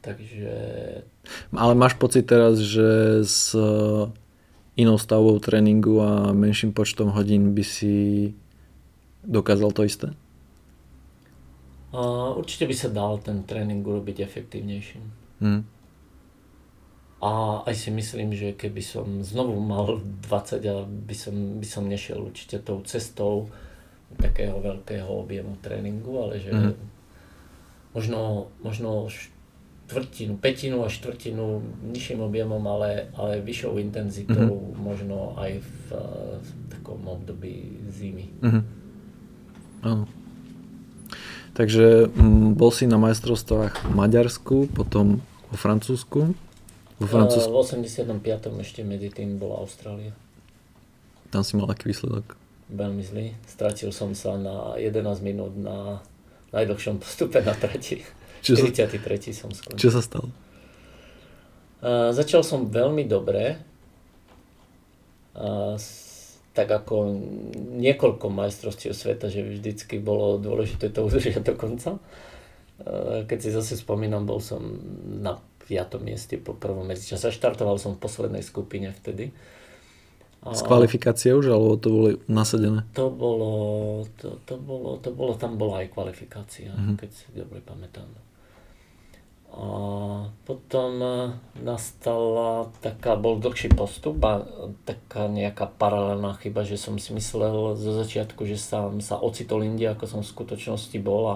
takže... Ale máš pocit teraz, že s inou stavbou tréningu a menším počtom hodín by si dokázal to isté? Uh, určite by sa dal ten tréning urobiť efektívnejším. Hmm. A aj si myslím, že keby som znovu mal 20 a by som, by som nešiel určite tou cestou takého veľkého objemu tréningu, ale že mm. možno, možno štvrtinu, petinu a štvrtinu nižším objemom, ale, ale vyššou intenzitou, mm. možno aj v, v takom období zimy. Mm. Áno. Takže m, bol si na majstrovstvách v Maďarsku, potom vo Francúzsku. Vo Francúzsku? V 85. ešte medzi tým bola Austrália. Tam si mal aký výsledok? Veľmi zlý. Stratil som sa na 11 minút na najdlhšom postupe na trati. Čo 43. Sa, som skončil. Čo sa stalo? Uh, začal som veľmi dobre. Uh, tak ako niekoľko majstrovstiev sveta, že vždycky bolo dôležité to udržať do konca. Uh, keď si zase spomínam, bol som na 5. mieste po prvom medzičase. Štartoval som v poslednej skupine vtedy. A kvalifikácie už, alebo to bolo nasadené? To bolo, to, to bolo, to bolo, tam bola aj kvalifikácia, uh-huh. keď si dobre pamätám. A potom e, nastala taká, bol dlhší postup a taká nejaká paralelná chyba, že som si myslel zo začiatku, že som sa ocitol inde, ako som v skutočnosti bol a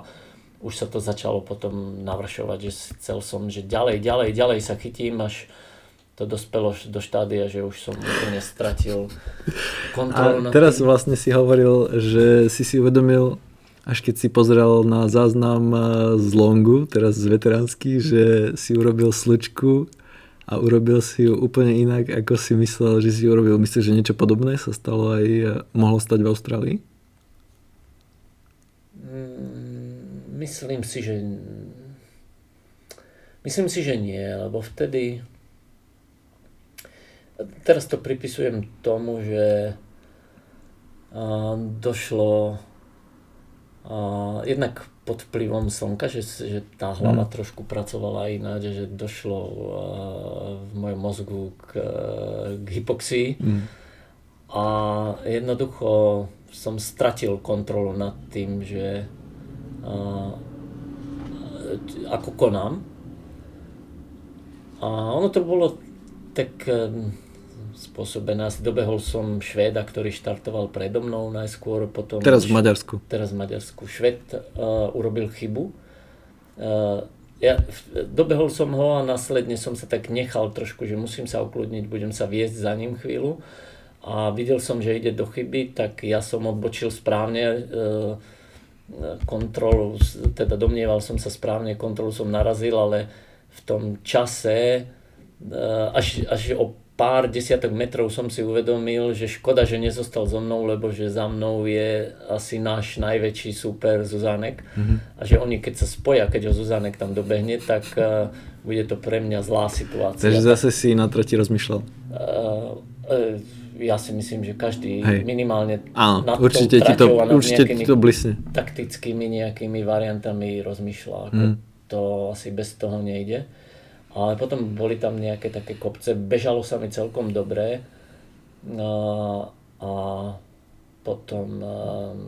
už sa to začalo potom navršovať, že chcel som, že ďalej, ďalej, ďalej sa chytím, až to dospelo do štádia, že už som úplne stratil kontrolu. A teraz tým. vlastne si hovoril, že si si uvedomil, až keď si pozrel na záznam eh, z longu, teraz z veteránsky, že si urobil slučku a urobil si ju úplne inak, ako si myslel, že si urobil. Myslíš, že niečo podobné sa stalo aj, eh, mohlo stať v Austrálii? Mm Myslím si, že myslím si, že nie, lebo vtedy teraz to pripisujem tomu, že došlo jednak pod vplyvom slnka, že, že tá hlava mm. trošku pracovala ináč, že došlo v mojom mozgu k, k hypoxii mm. a jednoducho som stratil kontrolu nad tým, že ako konám. A ono to bolo tak spôsobené. Asi dobehol som Švéda, ktorý štartoval predo mnou najskôr. Potom teraz v Maďarsku. Teraz v Maďarsku. Šved uh, urobil chybu. Uh, ja dobehol som ho a následne som sa tak nechal trošku, že musím sa ukludniť, budem sa viesť za ním chvíľu. A videl som, že ide do chyby, tak ja som odbočil správne. Uh, kontrolu, teda domnieval som sa správne, kontrolu som narazil, ale v tom čase eh, až, až o pár desiatok metrov som si uvedomil, že škoda, že nezostal so mnou, lebo že za mnou je asi náš najväčší super Zuzánek mm-hmm. a že oni keď sa spoja, keď ho Zuzánek tam dobehne, tak uh, bude to pre mňa zlá situácia. Takže zase si na trati rozmýšľal? Uh, uh, ja si myslím, že každý Hej. minimálne Áno, nad určite ti to, a nad určite ti to blisne. taktickými nejakými variantami rozmýšľa. Ako Mm. To asi bez toho nejde. Ale potom boli tam nejaké také kopce, bežalo sa mi celkom dobré. No, a potom um,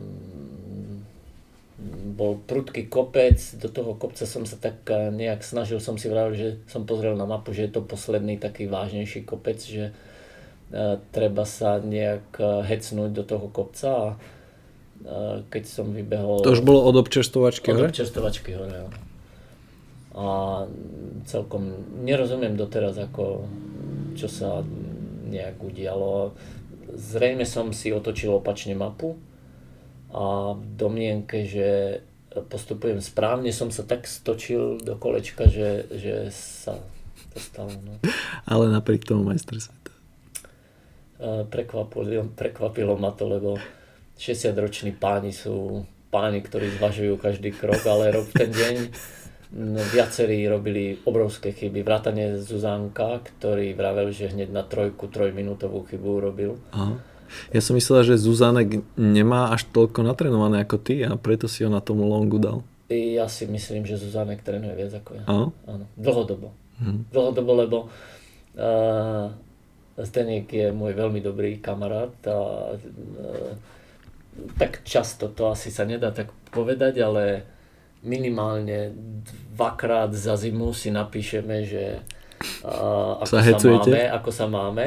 bol prudký kopec, do toho kopca som sa tak eh, nejak snažil, som si vravil, že som pozrel na mapu, že je to posledný taký vážnejší kopec, že uh, treba sa nejak uh, hecnúť do toho kopca a uh, keď som vybehol... To už bolo od občerstvovačky Od hore? občerstovačky hore, áno. A celkom nerozumiem doteraz, ako, čo sa nejak udialo. Zrejme som si otočil opačne mapu a v domienke, že postupujem správne, som sa tak stočil do kolečka, že, že sa to stalo. No. Ale napriek tomu majster sveta. E, Prekvapilo, prekvapilo ma to, lebo 60-roční páni sú páni, ktorí zvažujú každý krok, ale rob ten deň viacerí robili obrovské chyby. Vrátane Zuzánka, ktorý vravel, že hneď na trojku trojminútovú chybu urobil. Aha. Ja som myslel, že Zuzánek nemá až toľko natrenované ako ty a preto si ho na tom longu dal. Ja si myslím, že Zuzánek trénuje viac ako ja. Áno? Áno. Dlhodobo. Mhm. Dlhodobo, lebo uh, Zdeněk je môj veľmi dobrý kamarát a uh, tak často to asi sa nedá tak povedať, ale minimálne dvakrát za zimu si napíšeme, že uh, ako, Sa sa máme, ako sa máme.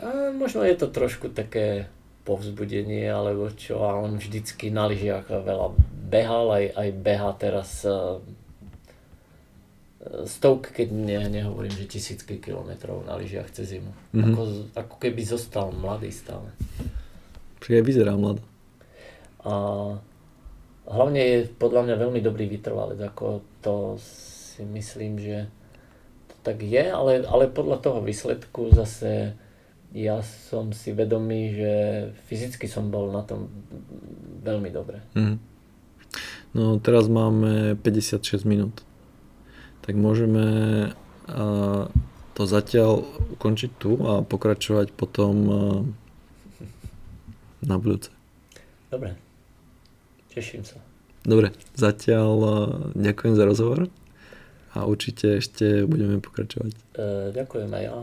A možno je to trošku také povzbudenie, alebo čo, a on vždycky na lyžiach veľa behal, aj, aj beha teraz uh, stovky, keď ne, nehovorím, že tisícky kilometrov na lyžiach cez zimu. Mhm. Ako, ako keby zostal mladý stále. Čiže vyzerá mladá. A hlavne je podľa mňa veľmi dobrý vytrvalec, ako to si myslím, že to tak je, ale, ale podľa toho výsledku zase ja som si vedomý, že fyzicky som bol na tom veľmi dobre. Mhm. No teraz máme 56 minút. Tak môžeme a, to zatiaľ ukončiť tu a pokračovať potom a, na budúce. Dobre, teším sa. Dobre, zatiaľ a, ďakujem za rozhovor a určite ešte budeme pokračovať. E, ďakujem aj ja.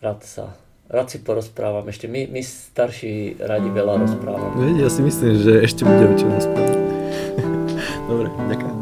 Rád sa, rád si porozprávam. Ešte my, my starší radi veľa rozprávame. Veď, ja si myslím, že ešte budeme čo rozprávať. Dobre, ďakujem.